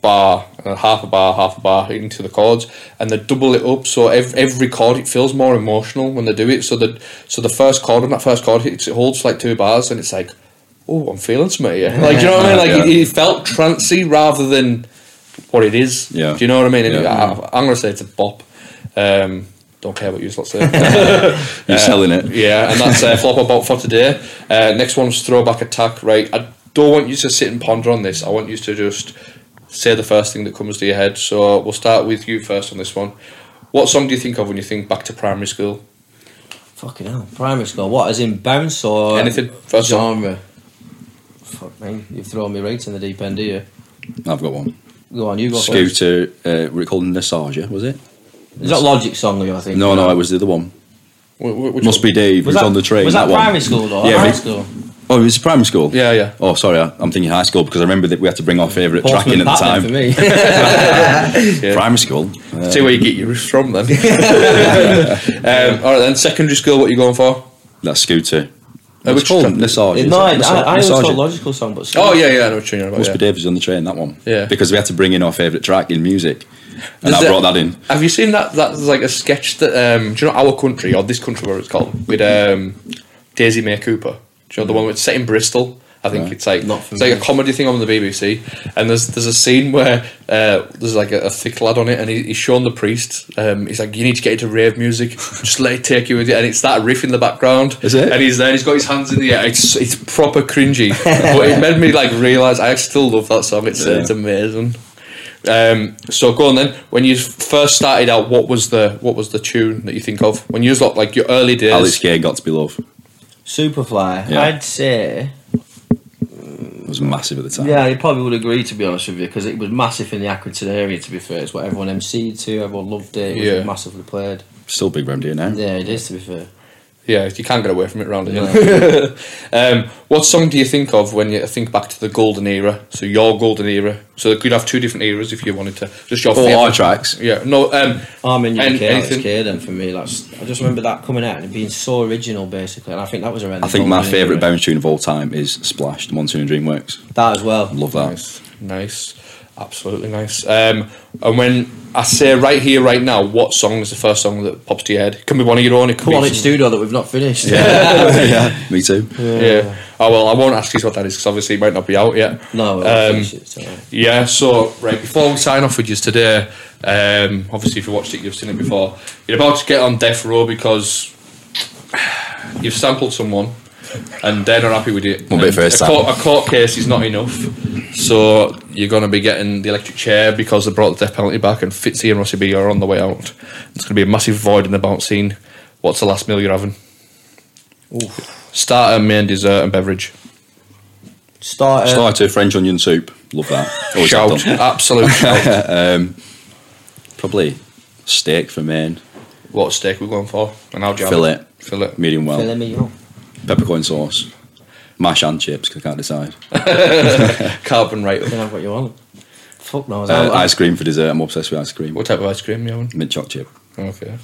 bar, and half a bar, half a bar into the chords, and they double it up so every, every chord it feels more emotional when they do it. So the so the first chord on that first chord hits it holds like two bars and it's like, oh, I'm feeling something here. Like do you know what I mean? Like it, Yeah. it felt trancy rather than what it is. Yeah. Do you know what I mean? And Yeah. I, I'm gonna say it's a bop. Um, don't care what you lot say. You're selling it. Yeah, and that's uh, flop about for today. Uh, next one's throwback attack. Right, I don't want you to sit and ponder on this. I want you to just say the first thing that comes to your head. So we'll start with you first on this one. What song do you think of when you think back to primary school? Fucking hell. Primary school. What, as in bounce or Anything. First song. Genre? Fuck me. You've thrown me right in the deep end, do you? I've got one. Go on, you go. Scooter, uh, were it called Nostalgia, was it? Is that Logic song, I think? No, no, it was the other one. Wh- wh- which Must one? be Dave, Was who's that, on the train. was that, one. primary school or Yeah, high school? Oh, it was primary school? Yeah, yeah. Oh, sorry, I, I'm thinking high school because I remember that we had to bring our favourite track in at the time. for me. Yeah. Primary school. Uh, See where you get your riffs from then. um, all right, then secondary school. What are you going for? that's Scooter. It called? track? Nostalgia. no, I, is? I, I always Nostalgia. Logical song, but Oh yeah, yeah. I know what you're about. Yeah. Dave on the train, that one. Yeah. Because we had to bring in our favourite track in music. And There's I brought that in. Have you seen that? That's like a sketch that um, do you know our country or this country where it's called with um, Daisy May Cooper. Do you know the one that's set in Bristol I think Right. it's like Not it's like a comedy thing on the BBC, and there's there's a scene where uh, there's like a, a thick lad on it, and he, he's showing the priest. Um, he's like, "You need to get into rave music. Just let it take you with you." And it's that riff in the background. Is it? And he's there. He's got his hands in the air. It's it's proper cringy, but it made me like realize I still love that song. It's Yeah. it's amazing. Um, so go on then. When you first started out, what was the what was the tune that you think of when you was like, like your early days? Alex K got to be love. Superfly. Yeah. I'd say. Was massive at the time. Yeah, you probably would agree to be honest with you because it was massive in the Accrington area. To be fair, it's what everyone MC'd to. Everyone loved it. It was Yeah. massively played. Still big round here now. Yeah, it is. To be fair. Yeah, you can't get away from it round here. um, what song do you think of when you think back to the golden era? So your golden era. So you could have two different eras if you wanted to. Just your All favourite. our tracks. Yeah. No. Um, I'm in An- UK. Alex anything- K then for me. That's I just remember that coming out and being so original, basically. And I think that was around. I think my favourite era. bounce tune of all time is Splash, the Monsoon Dreamworks. That as well. Love that. nice. Nice. Absolutely nice. Um, and when I say right here, right now, what song is the first song that pops to your head? It can be one of your own. It can Come be on, it's studio that we've not finished. yeah, me too. Yeah. Oh well, I won't ask you what that is because obviously it might not be out yet. No, Um, it. It's all right. Yeah, so right before we sign off with you today, um, obviously if you watched it, you've seen it before. You're about to get on death row because you've sampled someone and they're not happy with it. One bit And first a court, a court case is not enough, so you're going to be getting the electric chair because they brought the death penalty back, and Fitzy and Rossy B are on the way out. It's going to be a massive void in the bounce scene. What's the last meal you're having? Starter, main, dessert, and beverage. Start. uh, Starter, French onion soup. Love that. Always Shout, absolute shout. Probably steak for main, What steak we going for? And I'll jam. fillet, Fillet. medium well, Filling me up. Peppercorn sauce, mash and chips. 'cause I can't decide. Carbon right You up. can have what you want. Fuck knows. Uh, ice cream for dessert. I'm obsessed with ice cream. What type of ice cream you want? Mint choc chip. Okay.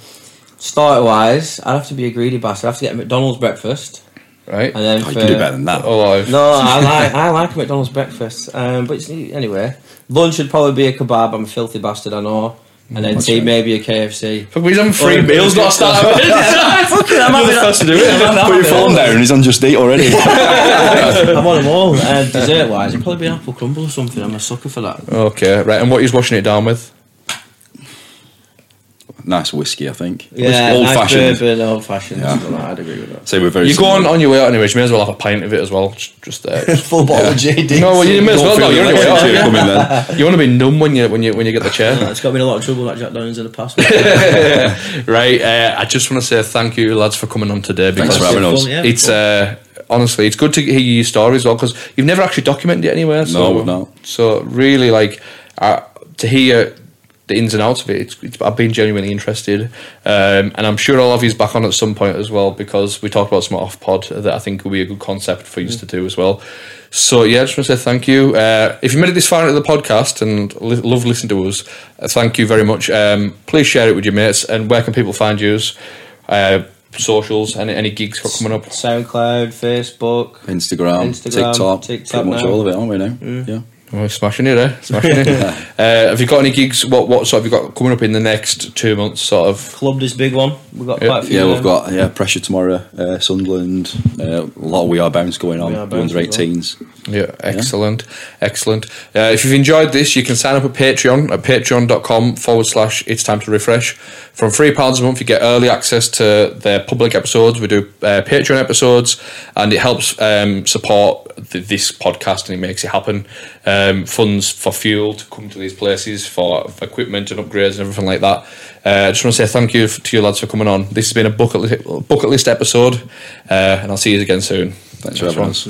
Starter wise, I'd have to be a greedy bastard. I'd have to get a McDonald's breakfast. Right. And then Oh, you can do better than that. Oh, I've- No, I like I like a McDonald's breakfast. Um, but it's, anyway, lunch would probably be a kebab. I'm a filthy bastard, I know. And then tea, right. maybe a KFC. Fuck, he's having free Or meals, burger. not starter. Fucking, I'm having first to do it. Put your phone down and he's on just eat already. I'm on them all. Uh, and dessert wise, it'd probably be an apple crumble or something. I'm a sucker for that. Okay, right. And what he's washing it down with? Nice whiskey, I think. Yeah, old nice fashioned. bourbon, old fashioned. Yeah. something like that, I'd agree with that. Say we're very. You go on similar. on your way out anyway. You may as well have a pint of it as well. Just, just there. Just- Full bottle of JD. no, well, you may as well. Don't No, you're on the your way out. yeah. coming then. You want to be numb when you when you when you get the chair. It's got me in a lot of trouble like Jack Daniels in the past. right. Uh, I just want to say thank you, lads, for coming on today. Thanks Because for having us. Yeah. It's uh, honestly, it's good to hear your story as well because you've never actually documented it anywhere. So, No, we've not. So really, like uh, to hear the ins and outs of it, it's, it's, I've been genuinely interested, um, and I'm sure I'll have you back on at some point as well because we talked about some off pod that I think will be a good concept for you to do as well. So yeah, I just want to say thank you. Uh, if you made it this far into the podcast and li- love listening to us, uh, thank you very much. Um, please share it with your mates. And where can people find you? Uh, socials, any any gigs got coming up? SoundCloud, Facebook. Instagram, Instagram, TikTok, TikTok pretty much now. all of it, aren't we now? Yeah. Oh, smashing it, eh? Smashing it. uh, have you got any gigs? What what sort have you got coming up in the next two months? Sort of. Club this big one. We've got Yeah. quite a few. Yeah, we've got yeah pressure tomorrow, uh, Sunderland, uh, a lot of We Are Bounce going on, the Bounce under as well. 18s. Yeah, excellent, excellent. Uh, if you've enjoyed this, you can sign up at Patreon at patreon.com forward slash it's time to riffresh. From £3 a month, you get early access to their public episodes. We do uh, Patreon episodes, and it helps um, support th- this podcast and it makes it happen. Um, funds for fuel to come to these places, for, for equipment and upgrades and everything like that. Uh, I just want to say thank you f- to you lads for coming on. This has been a bucket list, bucket list episode, uh, and I'll see you again soon. Thanks for Nice having us.